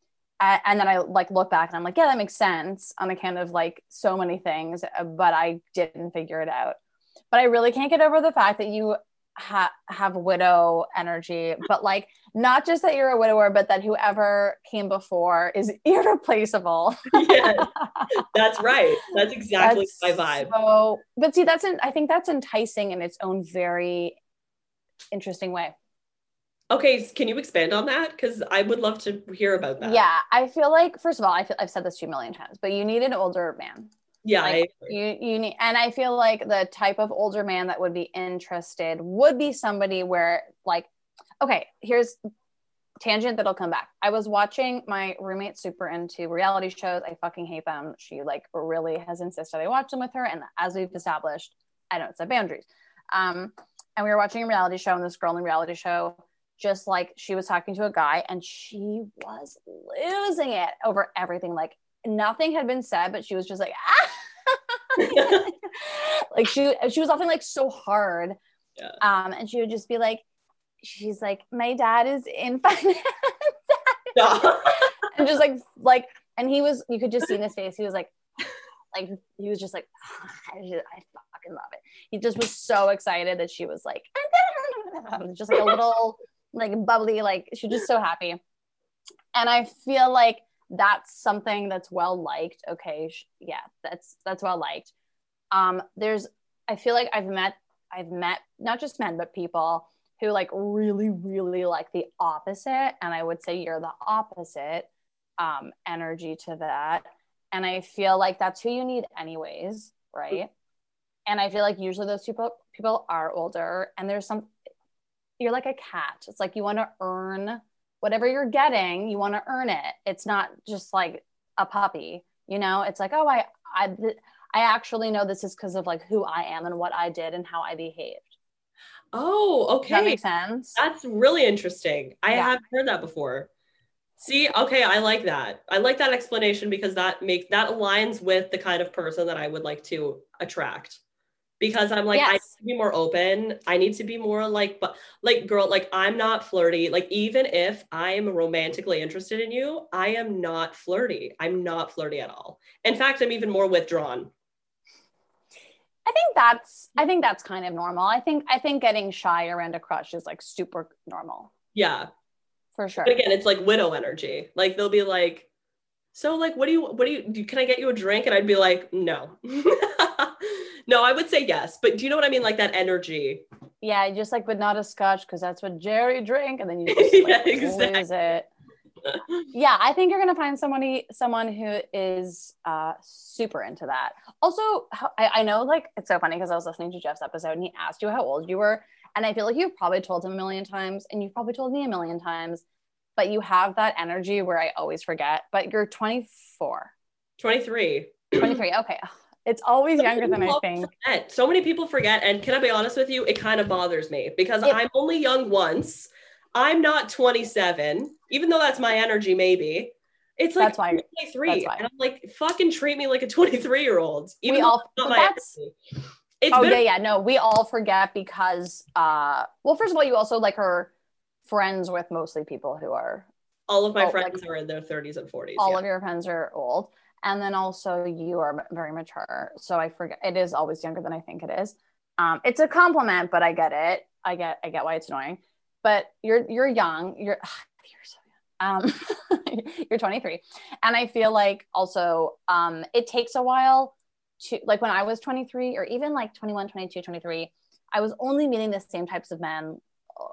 and then I like look back and I'm like, yeah, that makes sense on account of like so many things, uh, but I didn't figure it out. But I really can't get over the fact that you ha- have widow energy, but like not just that you're a widower, but that whoever came before is *laughs* irreplaceable. yeah, *laughs* that's right. That's exactly That's my vibe. So, but see, that's an, I think that's enticing in its own very interesting way. Okay, can you expand on that? Because I would love to hear about that. Yeah, I feel like first of all, I feel I've said this to you a million times, but you need an older man. Yeah, Like. You you need, and I feel like the type of older man that would be interested would be somebody where like, okay, here's tangent that'll come back. I was watching my roommate super into reality shows. I fucking hate them. She like really has insisted I watch them with her, and as we've established, I don't set boundaries. Um, and we were watching a reality show, and this girl in the reality show, just like she was talking to a guy, and she was losing it over everything. Like nothing had been said, but she was just like, ah. *laughs* *laughs* like she she was often like so hard. Yeah. Um, and she would just be like, she's like, my dad is in *laughs* finance. No. and just like like and he was you could just see in his face he was like like he was just like I, just, I fucking love it he just was so excited that she was like *laughs* just like a little like bubbly like she was just so happy and i feel like that's something that's well liked okay sh- yeah that's that's well liked um there's i feel like i've met i've met not just men but people who like really really like the opposite and i would say you're the opposite um energy to that. And i feel like that's who you need anyways right? And i feel like usually those people people are older and there's some you're like a cat. It's like you want to earn whatever you're getting you want to earn it. It's not just like a puppy you know? It's like oh i i i actually know this is because of like who i am and what i did and how i behaved Oh, does that okay. make sense That's really interesting. I Yeah. haven't heard that before. See, okay, I like that. I like that explanation because that makes that aligns with the kind of person that I would like to attract. Because I'm like, I need to be more open. I need to be more like, but like, girl, like, I'm not flirty. Like, even if I am romantically interested in you, I am not flirty. I'm not flirty at all. In fact, I'm even more withdrawn. I think that's I think that's kind of normal. I think I think getting shy around a crush is like super normal Yeah. for sure. But again, it's like widow energy. Like they'll be like, so like, what do you, what do you, do, can I get you a drink? And I'd be like, no, *laughs* no, I would say yes. But do you know what I mean? Like that energy. Yeah, just like but not a scotch because that's what Jerry drink, and then you *laughs* just Yeah, like, exactly. lose it. Yeah, I think you're gonna find somebody someone who is uh, super into that. Also, how, I, I know like it's so funny because I was listening to Jeff's episode and he asked you how old you were, and I feel like you've probably told him a million times, and you've probably told me a million times, but you have that energy where I always forget. But you're 24, 23. 23. *clears throat* Okay, it's always So younger than I think. forget. So many people forget. And can I be honest with you? It kind of bothers me because It- I'm only young once. I'm not 27, even though that's my energy, maybe. It's like That's why- 23. that's why. And I'm like, fucking treat me like a 23 year old. Even We all- not my that's- energy. It's oh yeah, yeah. No, we all forget because uh well, first of all, you also like are friends with mostly people who are all of my friends like- are in their 30s and 40s. all yeah. of your friends are old. And then also you are very mature. So I forget it is always younger than I think it is. Um, it's a compliment, but I get it. I get I get why it's annoying. But you're you're young. You're you're so young. Um, *laughs* you're 23, and I feel like also um, it takes a while to like when I was 23 or even like 21, 22, 23. I was only meeting the same types of men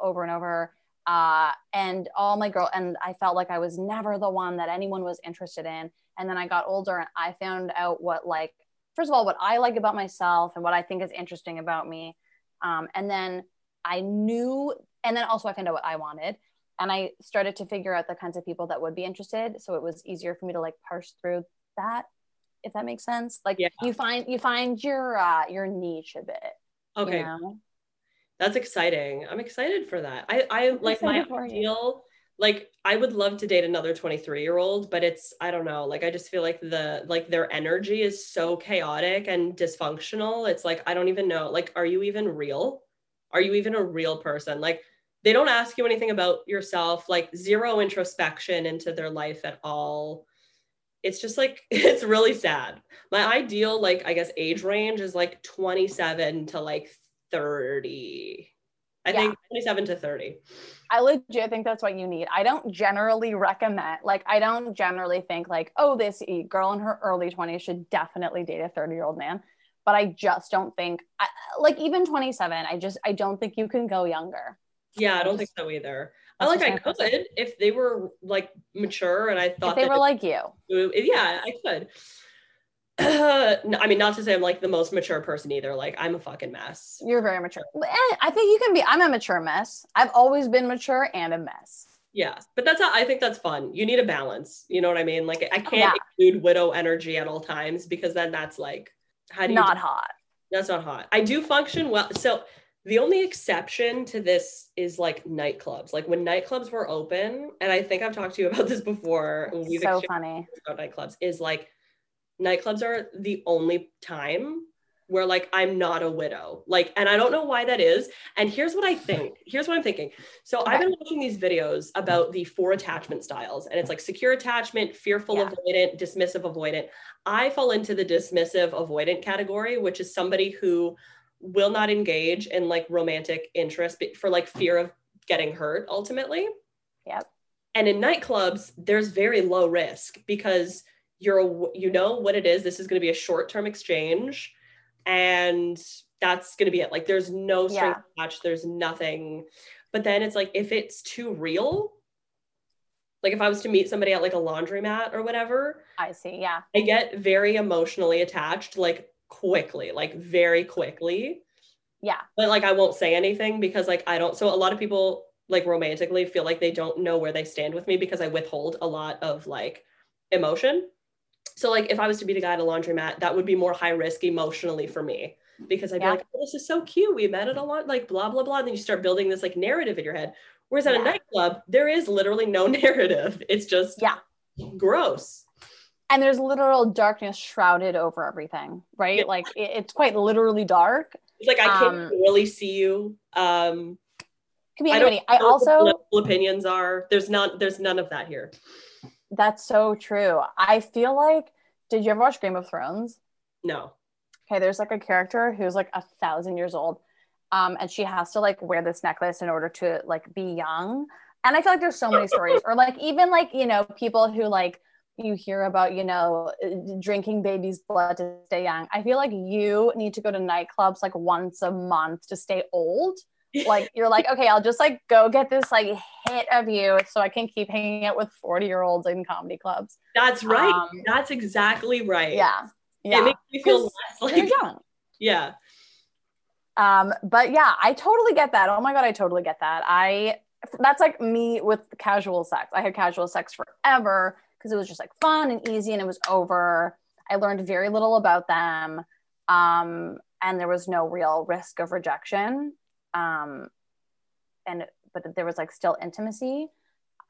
over and over. Uh, and all my girl and I felt like I was never the one that anyone was interested in. And then I got older and I found out what like first of all what I like about myself and what I think is interesting about me. Um, and then I knew, and then also I found out what I wanted, and I started to figure out the kinds of people that would be interested. So it was easier for me to like parse through that, if that makes sense. Like Yeah. you find you find your uh, your niche a bit. you Okay. know? That's exciting. I'm excited for that. I, I like my ideal, like I would love to date another 23 year old, but it's, I don't know. Like I just feel like the, like their energy is so chaotic and dysfunctional. It's like, I don't even know. Like, are you even real? Are you even a real person? Like they don't ask you anything about yourself, like zero introspection into their life at all. It's just like, *laughs* it's really sad. My ideal, like, I guess age range is like 27 to like 30. I Yeah. think 27 to 30. I legit think that's what you need. I don't generally recommend, like, I don't generally think, like, oh, this girl in her early 20s should definitely date a 30 year old man. But I just don't think, I, like, even 27, I just, I don't think you can go younger. Yeah, I don't think so either. I like I could personal- if they were like mature and I If thought they that were like you, yeah, I could. *clears throat* no, I mean, not to say I'm like the most mature person either. Like I'm a fucking mess. you're very mature. Eh, I think you can be, I'm a mature mess. I've always been mature and a mess. Yeah, but that's how I think that's fun. You need a balance. You know what I mean? Like I can't Yeah. include widow energy at all times because then that's like how do you Not hot. That's not hot. I do function well. So the only exception to this is like nightclubs. Like when nightclubs were open, and I think I've talked to you about this before. We've so funny. about nightclubs. Is like nightclubs are the only time where like I'm not a widow. Like, and I don't know why that is. And here's what I think. Here's what I'm thinking. So I've been watching these videos about the four attachment styles, and it's like secure attachment, fearful Yeah. avoidant, dismissive avoidant. I fall into the dismissive avoidant category, which is somebody who will not engage in like romantic interest for like fear of getting hurt ultimately. Yep. And in nightclubs, there's very low risk because you're you know what it is. This is going to be a short-term exchange and that's going to be it. Like there's no strings attached, there's nothing. But then it's like if it's too real, like if I was to meet somebody at like a laundromat or whatever, I see. Yeah. I get very emotionally attached like quickly, like very quickly. Yeah. But like I won't say anything because like I don't so a lot of people like romantically feel like they don't know where they stand with me because I withhold a lot of like emotion. So like if I was to meet a guy at a laundromat, that would be more high risk emotionally for me because I'd be Yeah. like, oh, this is so cute. We met at a lot, like blah blah blah. And then you start building this like narrative in your head. Whereas at Yeah. a nightclub, there is literally no *laughs* narrative. It's just Yeah. gross. And there's literal darkness shrouded over everything right Yeah. like it, it's quite literally dark It's like I can't Um, really see you. Um, could be I anybody i, what also opinions are. There's not. There's none of that here. that's so true i feel like did you ever watch game of thrones No. okay there's like a character who's like a thousand years old um and she has to like wear this necklace in order to like be young and i feel like there's so many stories or like even like you know people who like you hear about you know drinking baby's blood to stay young i feel like you need to go to nightclubs like once a month to stay old like you're like okay i'll just like go get this like hit of you so i can keep hanging out with 40 year olds in comedy clubs That's right. Um, That's exactly right. yeah Yeah. It makes me feel less you're like young *laughs* yeah. um but yeah i totally get that oh my god i totally get that i that's like me with casual sex i had casual sex forever because it was just like fun and easy and it was over i learned very little about them um and there was no real risk of rejection um and but there was like still intimacy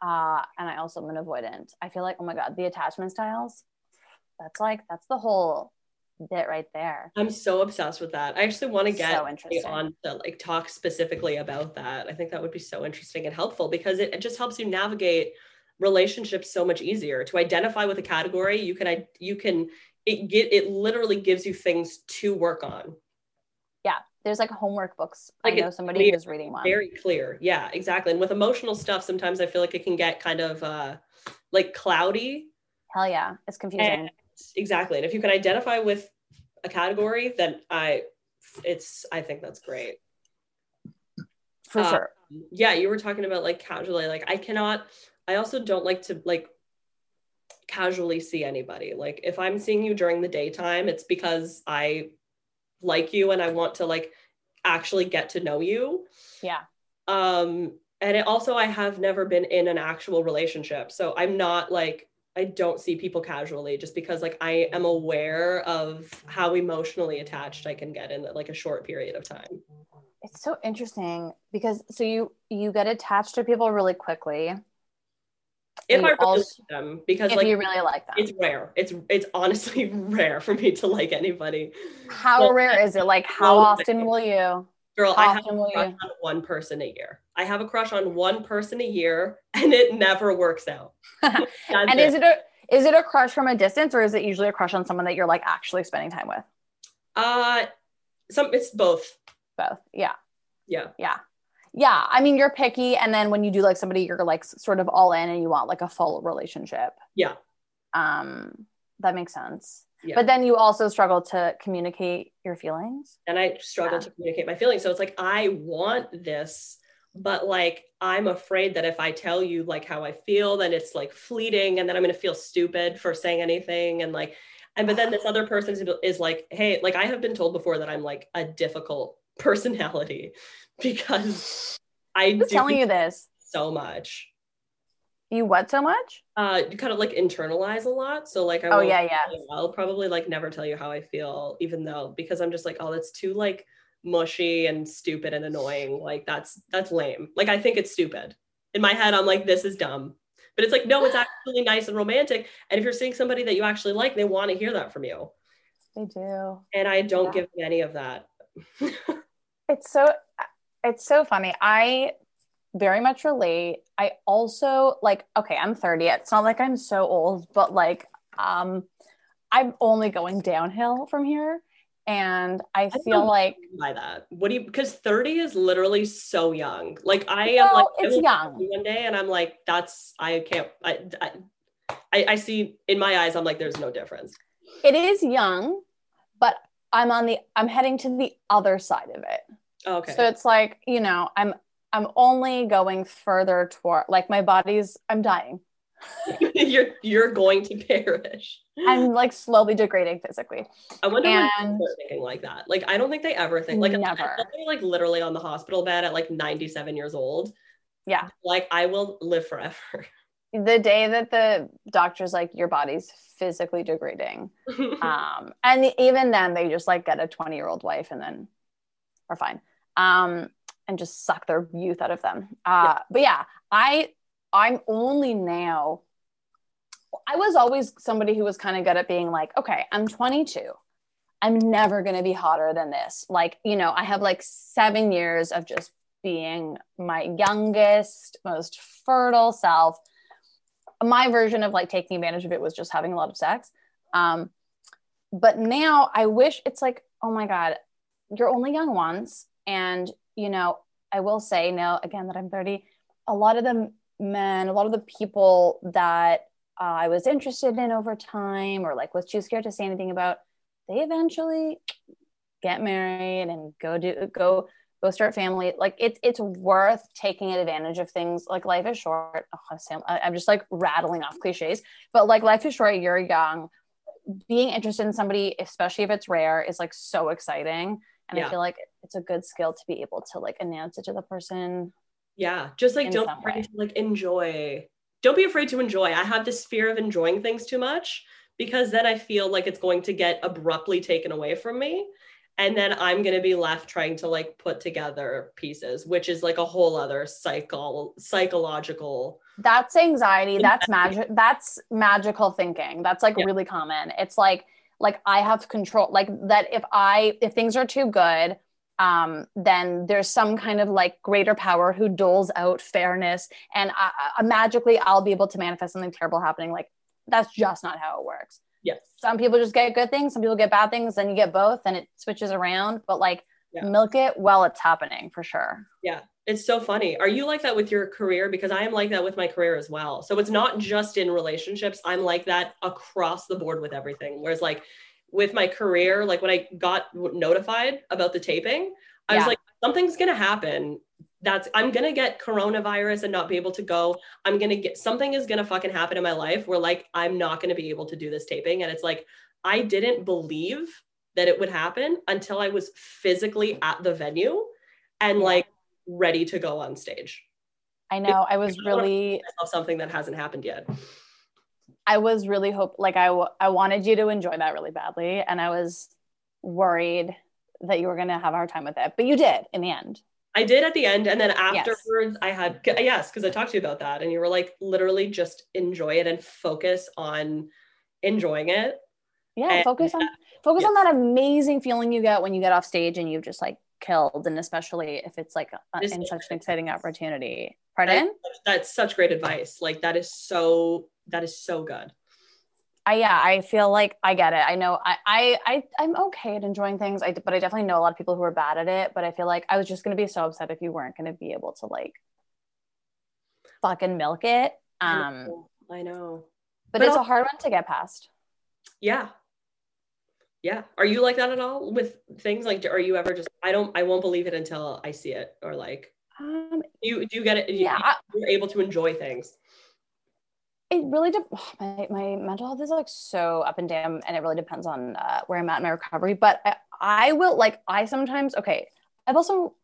Uh, and I also am an avoidant. I feel like, oh my God, the attachment styles, that's like, that's the whole bit right there. I'm so obsessed with that. I actually want to get So interesting. on to like talk specifically about that. I think that would be so interesting and helpful because it, it just helps you navigate relationships so much easier to identify with a category. You can I you can it get it literally gives you things to work on. Yeah. There's like homework books. Like, I know somebody clear, who's reading one. Very clear. Yeah, exactly. And with emotional stuff, sometimes I feel like it can get kind of uh like cloudy. Hell yeah. It's confusing. And exactly. And if you can identify with a category, then I it's I think that's great. For uh, sure. yeah you were talking about like casually like i cannot i also don't like to like casually see anybody. Like if i'm seeing you during the daytime it's because i like you and i want to like actually get to know you. Yeah. um and it also i have never been in an actual relationship. So i'm not like i don't see people casually just because like i am aware of how emotionally attached i can get in like a short period of time. It's so interesting because so you you get attached to people really quickly if i really like them because if like you really like them. it's rare it's it's honestly *laughs* rare for me to like anybody How well, rare is it? Like *laughs* how often will you? girl How i have often a crush you? on one person a year i have a crush on one person a year *laughs* and it never works out and is it a is it a crush from a distance or is it usually a crush on someone that you're like actually spending time with? uh some it's both Both. Yeah. yeah Yeah. Yeah. I mean, you're picky. And then when you do like somebody, you're like sort of all in and you want like a full relationship. Yeah. Um, that makes sense. Yeah. But then you also struggle to communicate your feelings. and I struggle Yeah. to communicate my feelings. So it's like I want this, but like I'm afraid that if I tell you like how I feel, then it's like fleeting, and then I'm gonna feel stupid for saying anything, and like, and but then this other person is, is like, hey, like I have been told before that I'm like a difficult personality *laughs* because I Who's do telling you this? so much. You what so much? Uh, you kind of like internalize a lot. So like, I Oh yeah, yeah. I'll probably like never tell you how I feel, even though because I'm just like, oh, that's too like mushy and stupid and annoying. Like that's that's lame. Like I think it's stupid. In my head, I'm like, this is dumb. But it's like, no, it's actually nice and romantic. And if you're seeing somebody that you actually like, they want to hear that from you. They do. And I don't Yeah. give any of that. *laughs* It's so it's so funny. I very much relate. I also like okay, I'm 30. It's not like I'm so old, but like um I'm only going downhill from here and I don't feel like by that. What do you because 30 is literally so young. Like I No, am like it's young. one day and I'm like, that's I can't I, I I I see in my eyes, I'm like, there's no difference. it is young, but I'm on the I'm heading to the other side of it. Oh, Okay. So it's like, you know, I'm I'm only going further toward like my body's I'm dying. *laughs* you're you're going to perish. I'm like slowly degrading physically. I wonder when And- people are thinking like that. Like I don't think they ever think like Never. they're like literally on the hospital bed at like 97 years old. Yeah. Like I will live forever. *laughs* the day that the doctor's like your body's physically degrading. *laughs* Um and even then they just like get a 20 year old wife and then are fine. Um and just suck their youth out of them. Uh but yeah i i'm only now i was always somebody who was kind of good at being like okay i'm 22 i'm never going to be hotter than this. Like you know i have like seven years of just being my youngest most fertile self my version of like taking advantage of it was just having a lot of sex. Um, but now I wish it's like, oh my God, you're only young once. And, you know, I will say now again that I'm 30, a lot of the men, a lot of the people that uh, I was interested in over time or like was too scared to say anything about, they eventually get married and go do, go, go start family. Like it's, it's worth taking advantage of things. Like life is short. Oh, Sam, I'm just like rattling off cliches, but like life is short. You're young. Being interested in somebody, especially if it's rare, is like so exciting. And Yeah. I feel like it's a good skill to be able to like announce it to the person. yeah. Just like don't be afraid to like enjoy. Don't be afraid to enjoy. I have this fear of enjoying things too much because then I feel like it's going to get abruptly taken away from me. And then I'm gonna be left trying to like put together pieces, which is like a whole other cycle psychological. That's anxiety. That's magic. That's magical thinking. That's like yeah. really common. It's like like I have control. Like that if I if things are too good, um, then there's some kind of like greater power who doles out fairness, and I, I, magically I'll be able to manifest something terrible happening. Like that's just not how it works. Yes. Some people just get good things, some people get bad things, and you get both and it switches around. But like yeah. milk it while it's happening for sure. Yeah. It's so funny. Are you like that with your career? Because I am like that with my career as well. So it's not just in relationships. I'm like that across the board with everything. Whereas like with my career, like when I got notified about the taping, I yeah. was like, something's gonna happen that's I'm gonna get coronavirus and not be able to go. I'm gonna get something is gonna fucking happen in my life where like I'm not gonna be able to do this taping. And it's like I didn't believe that it would happen until I was physically at the venue and like ready to go on stage. I know. I was really something that hasn't happened yet. I was really hope like I I wanted you to enjoy that really badly, and I was worried that you were going to have a hard time with it, but you did in the end. I did at the end. And then afterwards, yes. I had, yes, because I talked to you about that. And you were like, literally just enjoy it and focus on enjoying it. Yeah, and, focus on focus yeah. on that amazing feeling you get when you get off stage and you've just like killed and especially if it's like a, in such an exciting opportunity. Pardon? That's, that's such great advice. Like that is so that is so good. I, yeah, I feel like I get it. I know I, I, I I'm okay at enjoying things. I, but I definitely know a lot of people who are bad at it. But I feel like I was just going to be so upset if you weren't going to be able to like fucking milk it. Um, I know. I know. But, but it's I'll, a hard one to get past. Yeah. Yeah. Are you like that at all with things? Like, are you ever just, I don't, I won't believe it until I see it or like, um, you, do you get it? Yeah. You, you're able to enjoy things it really de- *sighs* my, my mental health is like so up and down and it really depends on uh, where i'm at in my recovery but I, I will like i sometimes okay i've also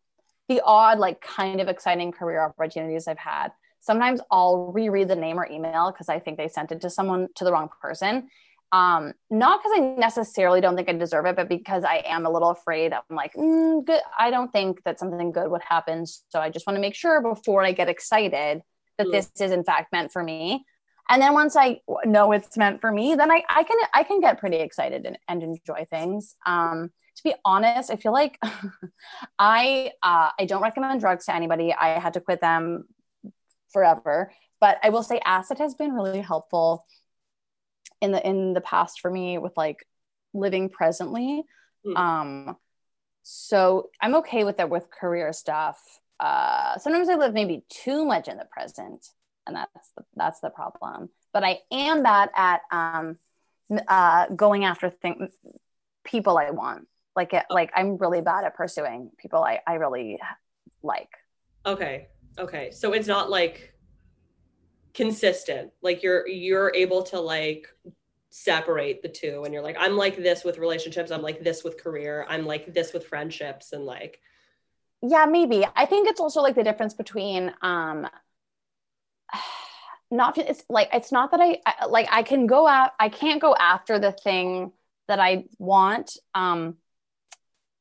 the odd like kind of exciting career opportunities i've had sometimes i'll reread the name or email because i think they sent it to someone to the wrong person um not because i necessarily don't think i deserve it but because i am a little afraid i'm like mm, good i don't think that something good would happen so i just want to make sure before i get excited that mm. this is in fact meant for me and then once i know it's meant for me then i, I can i can get pretty excited and, and enjoy things. Um, to be honest i feel like *laughs* i uh, i don't recommend drugs to anybody. I had to quit them forever. But i will say acid has been really helpful in the in the past for me with like living presently. Mm. um so i'm okay with that with career stuff. Uh sometimes i live maybe too much in the present and that's the, that's the problem. But I am bad at um, uh, going after things, people I want. Like it, like I'm really bad at pursuing people I I really like. Okay, okay. So it's not like consistent. Like you're you're able to like separate the two, and you're like I'm like this with relationships. I'm like this with career. I'm like this with friendships, and like yeah maybe i think it's also like the difference between um not it's like it's not that I, I like I can go out I can't go after the thing that I want um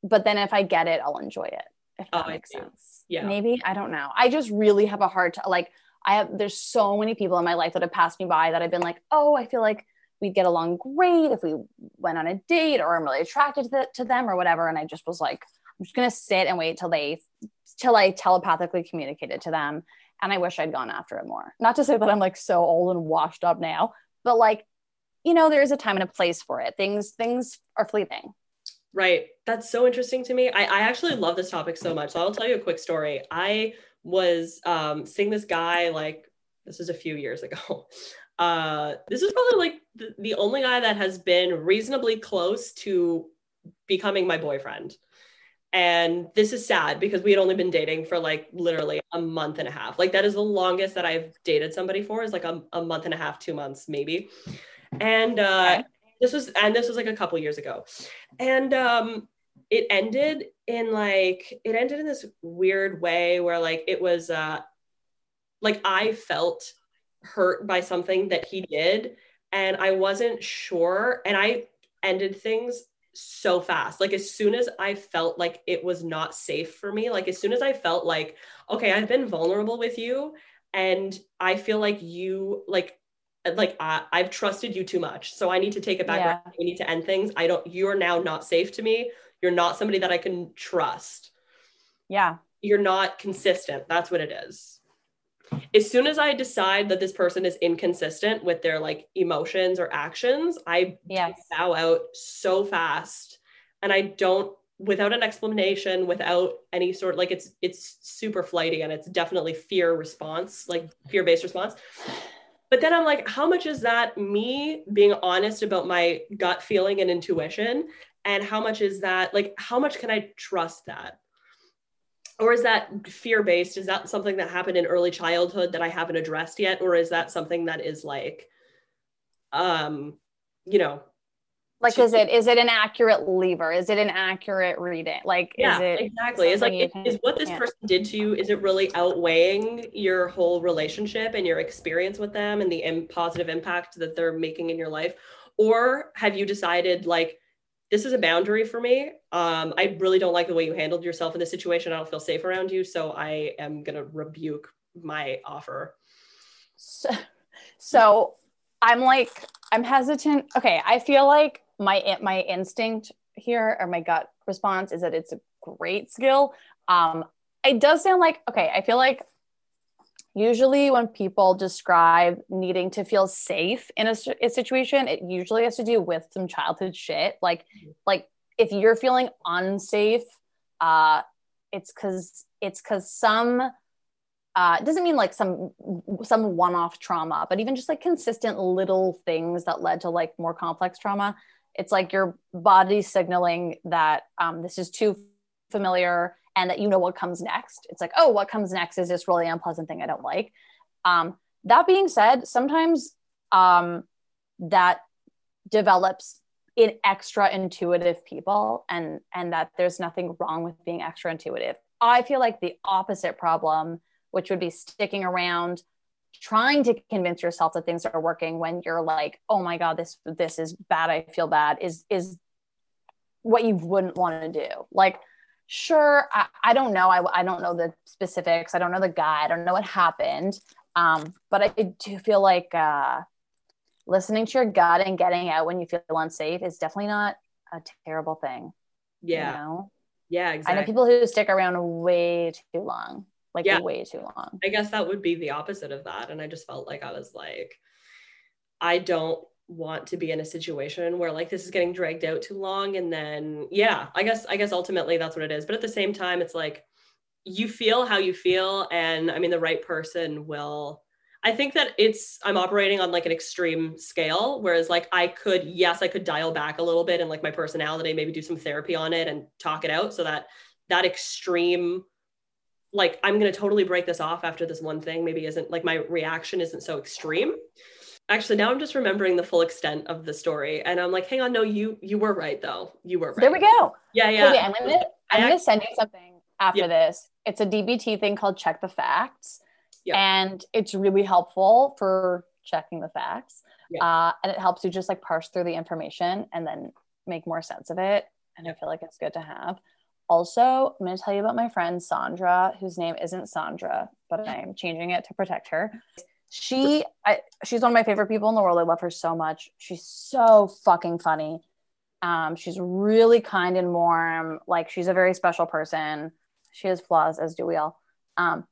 but then if I get it I'll enjoy it if that oh, makes sense. Yeah. Maybe I don't know. I just really have a hard to like I have there's so many people in my life that have passed me by that I've been like oh I feel like we'd get along great if we went on a date or I'm really attracted to, to them or whatever and I just was like I'm just gonna sit and wait till they till I telepathically communicated to them and I wish I'd gone after it more. Not to say that I'm like so old and washed up now, but like, you know, there is a time and a place for it. Things things are fleeting. Right. That's so interesting to me. I, I actually love this topic so much. So I'll tell you a quick story. I was um, seeing this guy like this is a few years ago. *laughs* Uh, this is probably like the, the only guy that has been reasonably close to becoming my boyfriend. And this is sad because we had only been dating for like literally a month and a half. Like that is the longest that I've dated somebody for is like a, a month and a half, two months maybe. And uh, this was and this was like a couple years ago. And um it ended in like it ended in this weird way where like it was uh like I felt hurt by something that he did and I wasn't sure and I ended things so fast. Like as soon as I felt like it was not safe for me, like as soon as I felt like, okay, I've been vulnerable with you and I feel like you like like I, I've trusted you too much. So I need to take it back. Yeah. We need to end things. I don't you're now not safe to me. You're not somebody that I can trust. Yeah. You're not consistent. That's what it is. As soon as I decide that this person is inconsistent with their like emotions or actions, I Yes. bow out so fast. And I don't without an explanation without any sort like it's it's super flighty and it's definitely fear response like fear-based response. But then i'm like how much is that me being honest about my gut feeling and intuition? And how much is that like how much can i trust that or is that fear-based is that something that happened in early childhood that i haven't addressed yet or is that something that is like um you know Like, to- is it is it an accurate lever? Is it an accurate reading? Like, yeah is it exactly it's like can- is what this yeah. person did to you is it really outweighing your whole relationship and your experience with them and the Im- positive impact that they're making in your life or have you decided like this is a boundary for me. Um, i really don't like the way you handled yourself in this situation. I don't feel safe around you. So i am going to rebuke my offer. So, so i'm like i'm hesitant. Okay i feel like my my instinct here or my gut response is that it's a great skill. Um it does sound like okay i feel like usually when people describe needing to feel safe in a situation it usually has to do with some childhood shit. Like like if you're feeling unsafe uh it's because it's because some uh, it doesn't mean like some some one-off trauma but even just like consistent little things that led to like more complex trauma it's like your body signaling that um, this is too familiar and that you know what comes next. It's like oh what comes next is this really unpleasant thing i don't like. Um, that being said sometimes um, that develops in extra intuitive people and and that there's nothing wrong with being extra intuitive. I feel like the opposite problem which would be sticking around trying to convince yourself that things are working when you're like oh my god this this is bad i feel bad is is what you wouldn't want to do. Like sure i, I don't know I, I don't know the specifics i don't know the guy i don't know what happened um, but i do feel like uh, listening to your gut and getting out when you feel unsafe is definitely not a terrible thing yeah you know? yeah i know people who stick around way too long like Yeah. way too long I guess that would be the opposite of that. And I just felt like I was like, I don't want to be in a situation where like this is getting dragged out too long. And then, yeah, I guess, I guess ultimately that's what it is. But at the same time, it's like you feel how you feel. And I mean, the right person will. I think that it's, I'm operating on like an extreme scale, whereas like I could, yes, I could dial back a little bit and like my personality, maybe do some therapy on it and talk it out so that that extreme like I'm going to totally break this off after this one thing maybe isn't like my reaction isn't so extreme. Actually, now I'm just remembering the full extent of the story and I'm like, hang on, no, you you were right though. You were right. there we go Yeah, yeah. Okay, I'm gonna I'm gonna send you something after Yeah. this. It's a DBT thing called Check the Facts, Yeah. and it's really helpful for checking the facts. Yeah. Uh, and it helps you just like parse through the information and then make more sense of it. And I feel like it's good to have. Also, I'm going to tell you about my friend Sandra, whose name isn't Sandra, but I am changing it to protect her. She, I, she's one of my favorite people in the world. I love her so much. She's so fucking funny. Um, she's really kind and warm. Like she's a very special person. She has flaws, as do we all. Um,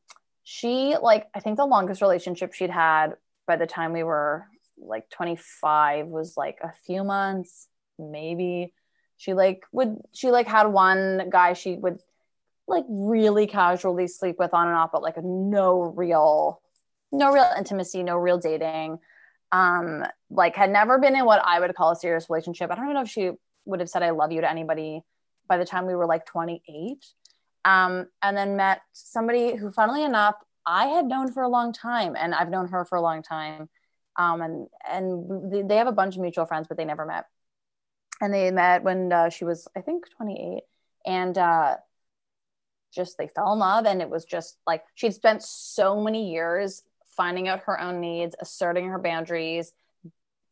she like I think the longest relationship she'd had by the time we were like 25 was like a few months, maybe. She like would she like had one guy she would like really casually sleep with on and off, but like no real, no real intimacy, no real dating. Um like had never been in what i would call a serious relationship. I don't even know if she would have said i love you to anybody by the time we were like 28 um and then met somebody who funnily enough i had known for a long time and i've known her for a long time. Um and and they- have a bunch of mutual friends but they never met. And they met when uh, she was i think 28 and uh just they fell in love and it was just like she'd spent so many years finding out her own needs asserting her boundaries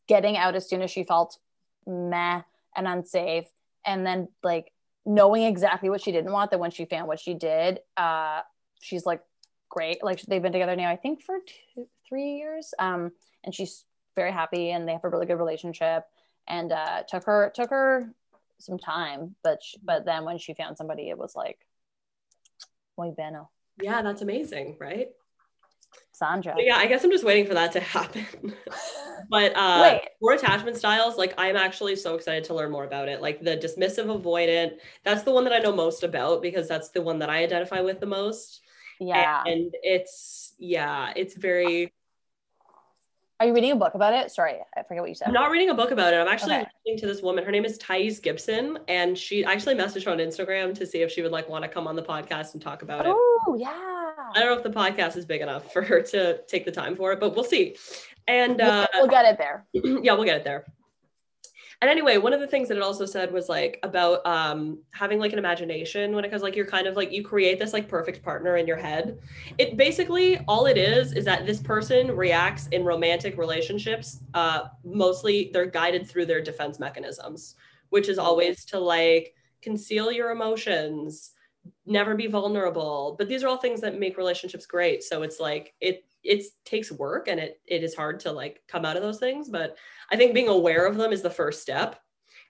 getting out as soon as she felt meh and unsafe and then like knowing exactly what she didn't want that when she found what she did uh she's like great like they've been together now i think for two three years um and she's very happy and they have a really good relationship and uh took her took her some time but she, but then when she found somebody it was like muy bueno Yeah, that's amazing, right? Sandra But yeah, I guess I'm just waiting for that to happen. *laughs* but uh for attachment styles, like I'm actually so excited to learn more about it. Like the dismissive avoidant, that's the one that I know most about because that's the one that I identify with the most. yeah And it's yeah, it's very are you reading a book about it sorry i forget what you said I'm not reading a book about it. I'm actually Okay. listening to this woman. Her name is Thais Gibson, and she actually messaged her on Instagram to see if she would like want to come on the podcast and talk about it. oh yeah I don't know if the podcast is big enough for her to take the time for it, but we'll see. And uh, we'll, we'll get it there *clears throat* yeah, we'll get it there. And anyway, one of the things that it also said was like about um, having like an imagination when it comes like you're kind of like you create this like perfect partner in your head. It basically all it is is that this person reacts in romantic relationships. Uh, mostly they're guided through their defense mechanisms, which is always to like conceal your emotions, never be vulnerable. But these are all things that make relationships great. So it's like it it takes work and it it is hard to like come out of those things, but I think being aware of them is the first step.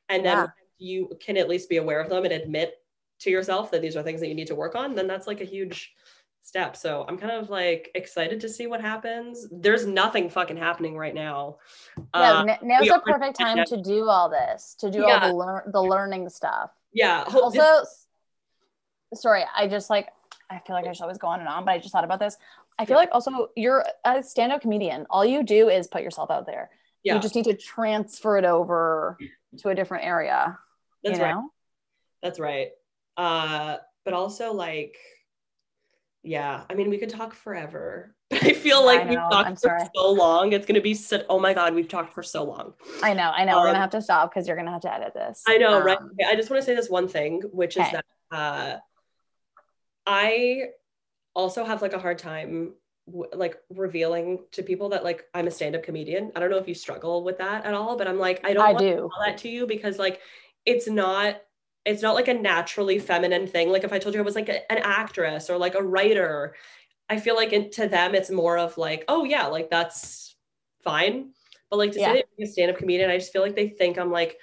And then Yeah. you can at least be aware of them and admit to yourself that these are things that you need to work on, then that's like a huge step. So I'm kind of like excited to see what happens. There's nothing fucking happening right now. yeah Uh, now's the perfect time to do all this to do Yeah. all the learn the learning stuff yeah. also sorry i just like i feel like i should always go on and on but i just thought about this i feel Yeah. like also you're a stand-up comedian all you do is put yourself out there yeah, you just need to transfer it over to a different area that's you right. That's right. Uh, but also like, yeah, I mean, we could talk forever. But *laughs* I feel I like we've talked I'm for sorry. so long. It's gonna be so oh my god, we've talked for so long. i know i know we're Um, gonna have to stop because you're gonna have to edit this I know, right? Um, Okay, I just want to say this one thing, which is that uh, I also have like a hard time like revealing to people that like I'm a stand-up comedian. I don't know if you struggle with that at all, but I'm like I don't i want to do tell that to you because like it's not it's not like a naturally feminine thing. Like if I told you I was like a- an actress or like a writer, I feel like it, to them it's more of like, oh yeah, like that's fine. But like to Yeah. say that I'm a stand-up comedian, I just feel like they think I'm like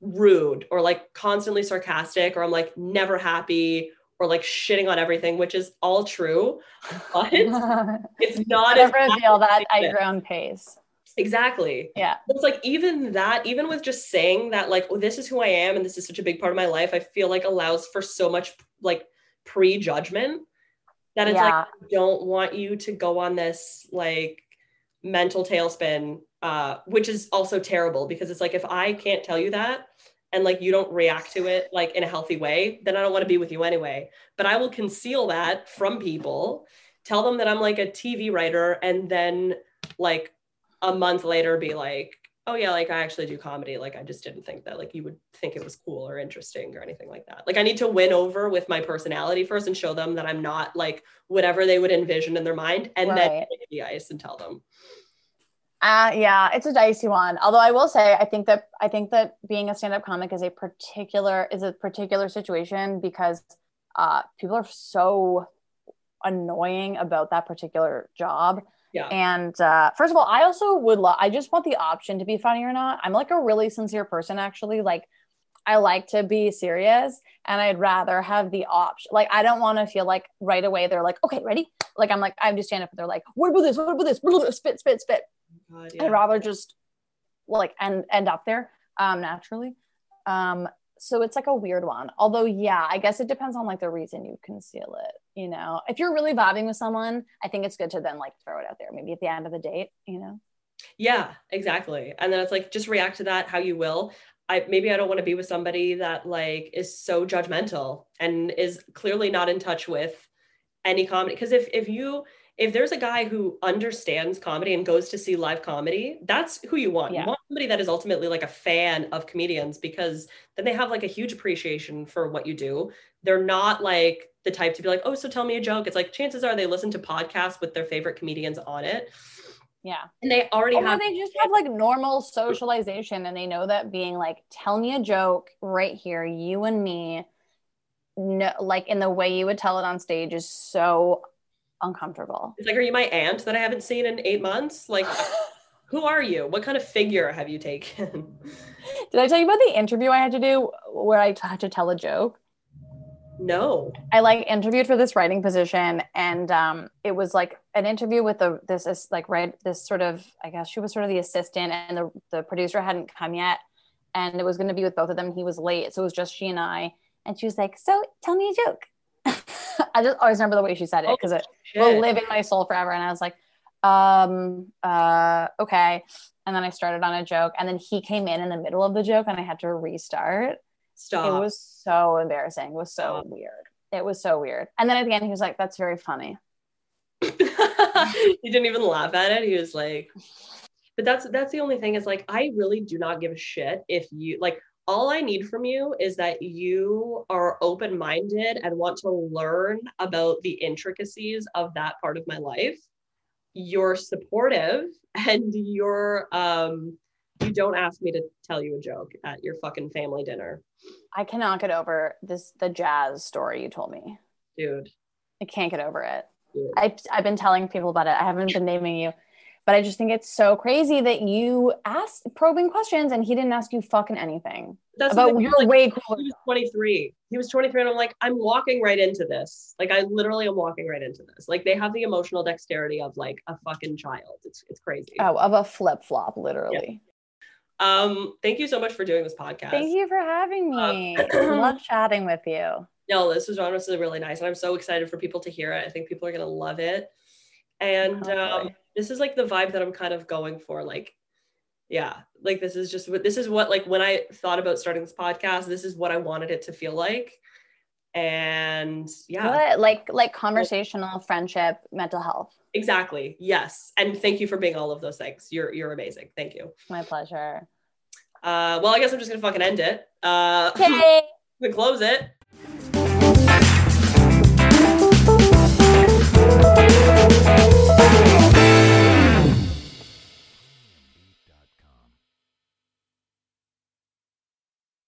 rude or like constantly sarcastic or I'm like never happy or like shitting on everything, which is all true. *laughs* But it's not as reveal that at Yeah. your own pace exactly. yeah It's like even that, even with just saying that, like, oh, this is who I am and this is such a big part of my life, I feel like allows for so much like prejudgment that it's like I don't want you to go on this like mental tailspin, uh, which is also terrible because it's like if I can't tell you that and like you don't react to it like in a healthy way, then I don't want to be with you anyway. But I will conceal that from people, tell them that I'm like a TV writer, and then like a month later be like, oh yeah, like I actually do comedy. Like I just didn't think that like you would think it was cool or interesting or anything like that. Like I need to win over with my personality first and show them that I'm not like whatever they would envision in their mind, and then Right. break the ice and tell them. Uh, yeah, it's a dicey one. Although I will say, I think that I think that being a stand-up comic is a particular is a particular situation because uh, people are so annoying about that particular job. Yeah. And uh, first of all, I also would love. I just want the option to be funny or not. I'm like a really sincere person, actually. Like, I like to be serious, and I'd rather have the option. Like, I don't want to feel like right away they're like, "Okay, ready?" Like, I'm like, I'm just stand up, and they're like, "What about this? What about this? *laughs* Spit, spit, spit." God, I'd rather just like end end up there um naturally. Um so it's like a weird one. Although yeah, I guess it depends on like the reason you conceal it, you know. If you're really vibing with someone, I think it's good to then like throw it out there maybe at the end of the date, you know. Yeah, exactly. And then it's like just react to that how you will. I maybe I don't want to be with somebody that like is so judgmental and is clearly not in touch with any comedy because if if you if there's a guy who understands comedy and goes to see live comedy, that's who you want. Yeah. You want somebody that is ultimately like a fan of comedians because then they have like a huge appreciation for what you do. They're not like the type to be like, "Oh, so tell me a joke." It's like chances are they listen to podcasts with their favorite comedians on it Yeah. And they already Or have they just have like normal socialization and they know that being like, tell me a joke right here, you and me, no, like in the way you would tell it on stage is so uncomfortable. it's like, are you my aunt that I haven't seen in eight months? Like, *laughs* who are you? What kind of figure have you taken? Did I tell you about the interview I had to do where I had to tell a joke? no. I like interviewed for this writing position, and um, it was like an interview with the this is like right this sort of I guess she was sort of the assistant, and the the producer hadn't come yet, and it was going to be with both of them. He was late, so it was just she and I, and she was like, "So tell me a joke." *laughs* I just always remember the way she said it because it will live in my soul forever. And I was like, um, uh, okay. And then I started on a joke, and then he came in in the middle of the joke, and I had to restart. Stop. It was so embarrassing. It was so Stop. weird. It was so weird. And then at the end, he was like, "That's very funny." *laughs* he didn't even laugh at it. He was like, but that's that's the only thing is like I really do not give a shit if you like all I need from you is that you are open-minded and want to learn about the intricacies of that part of my life. You're supportive *laughs* and you're um you don't ask me to tell you a joke at your fucking family dinner. I cannot get over this the jazz story you told me. Dude. I can't get over it. dude. I, I've been telling people about it. I haven't been naming you, but I just think it's so crazy that you asked probing questions and he didn't ask you fucking anything That's about you're like, way he cooler. was 23. He was 23, and I'm like, I'm walking right into this. Like, I literally am walking right into this. Like, they have the emotional dexterity of like a fucking child. It's it's crazy. Oh, of a flip flop, literally. Um, thank you so much for doing this podcast. Thank you for having me. Uh, *clears throat* Love chatting with you. No, this was honestly really nice, and I'm so excited for people to hear it. I think people are gonna love it. And um this is like the vibe that I'm kind of going for. Like, yeah, like this is just what this is what like when I thought about starting this podcast, this is what I wanted it to feel like. And yeah. What, like like conversational friendship, mental health. Exactly. Yes. And thank you for being all of those things. You're you're amazing. Thank you. My pleasure. Uh, well, I guess I'm just gonna fucking end it. Uh, *laughs* okay. we close it. Thank you.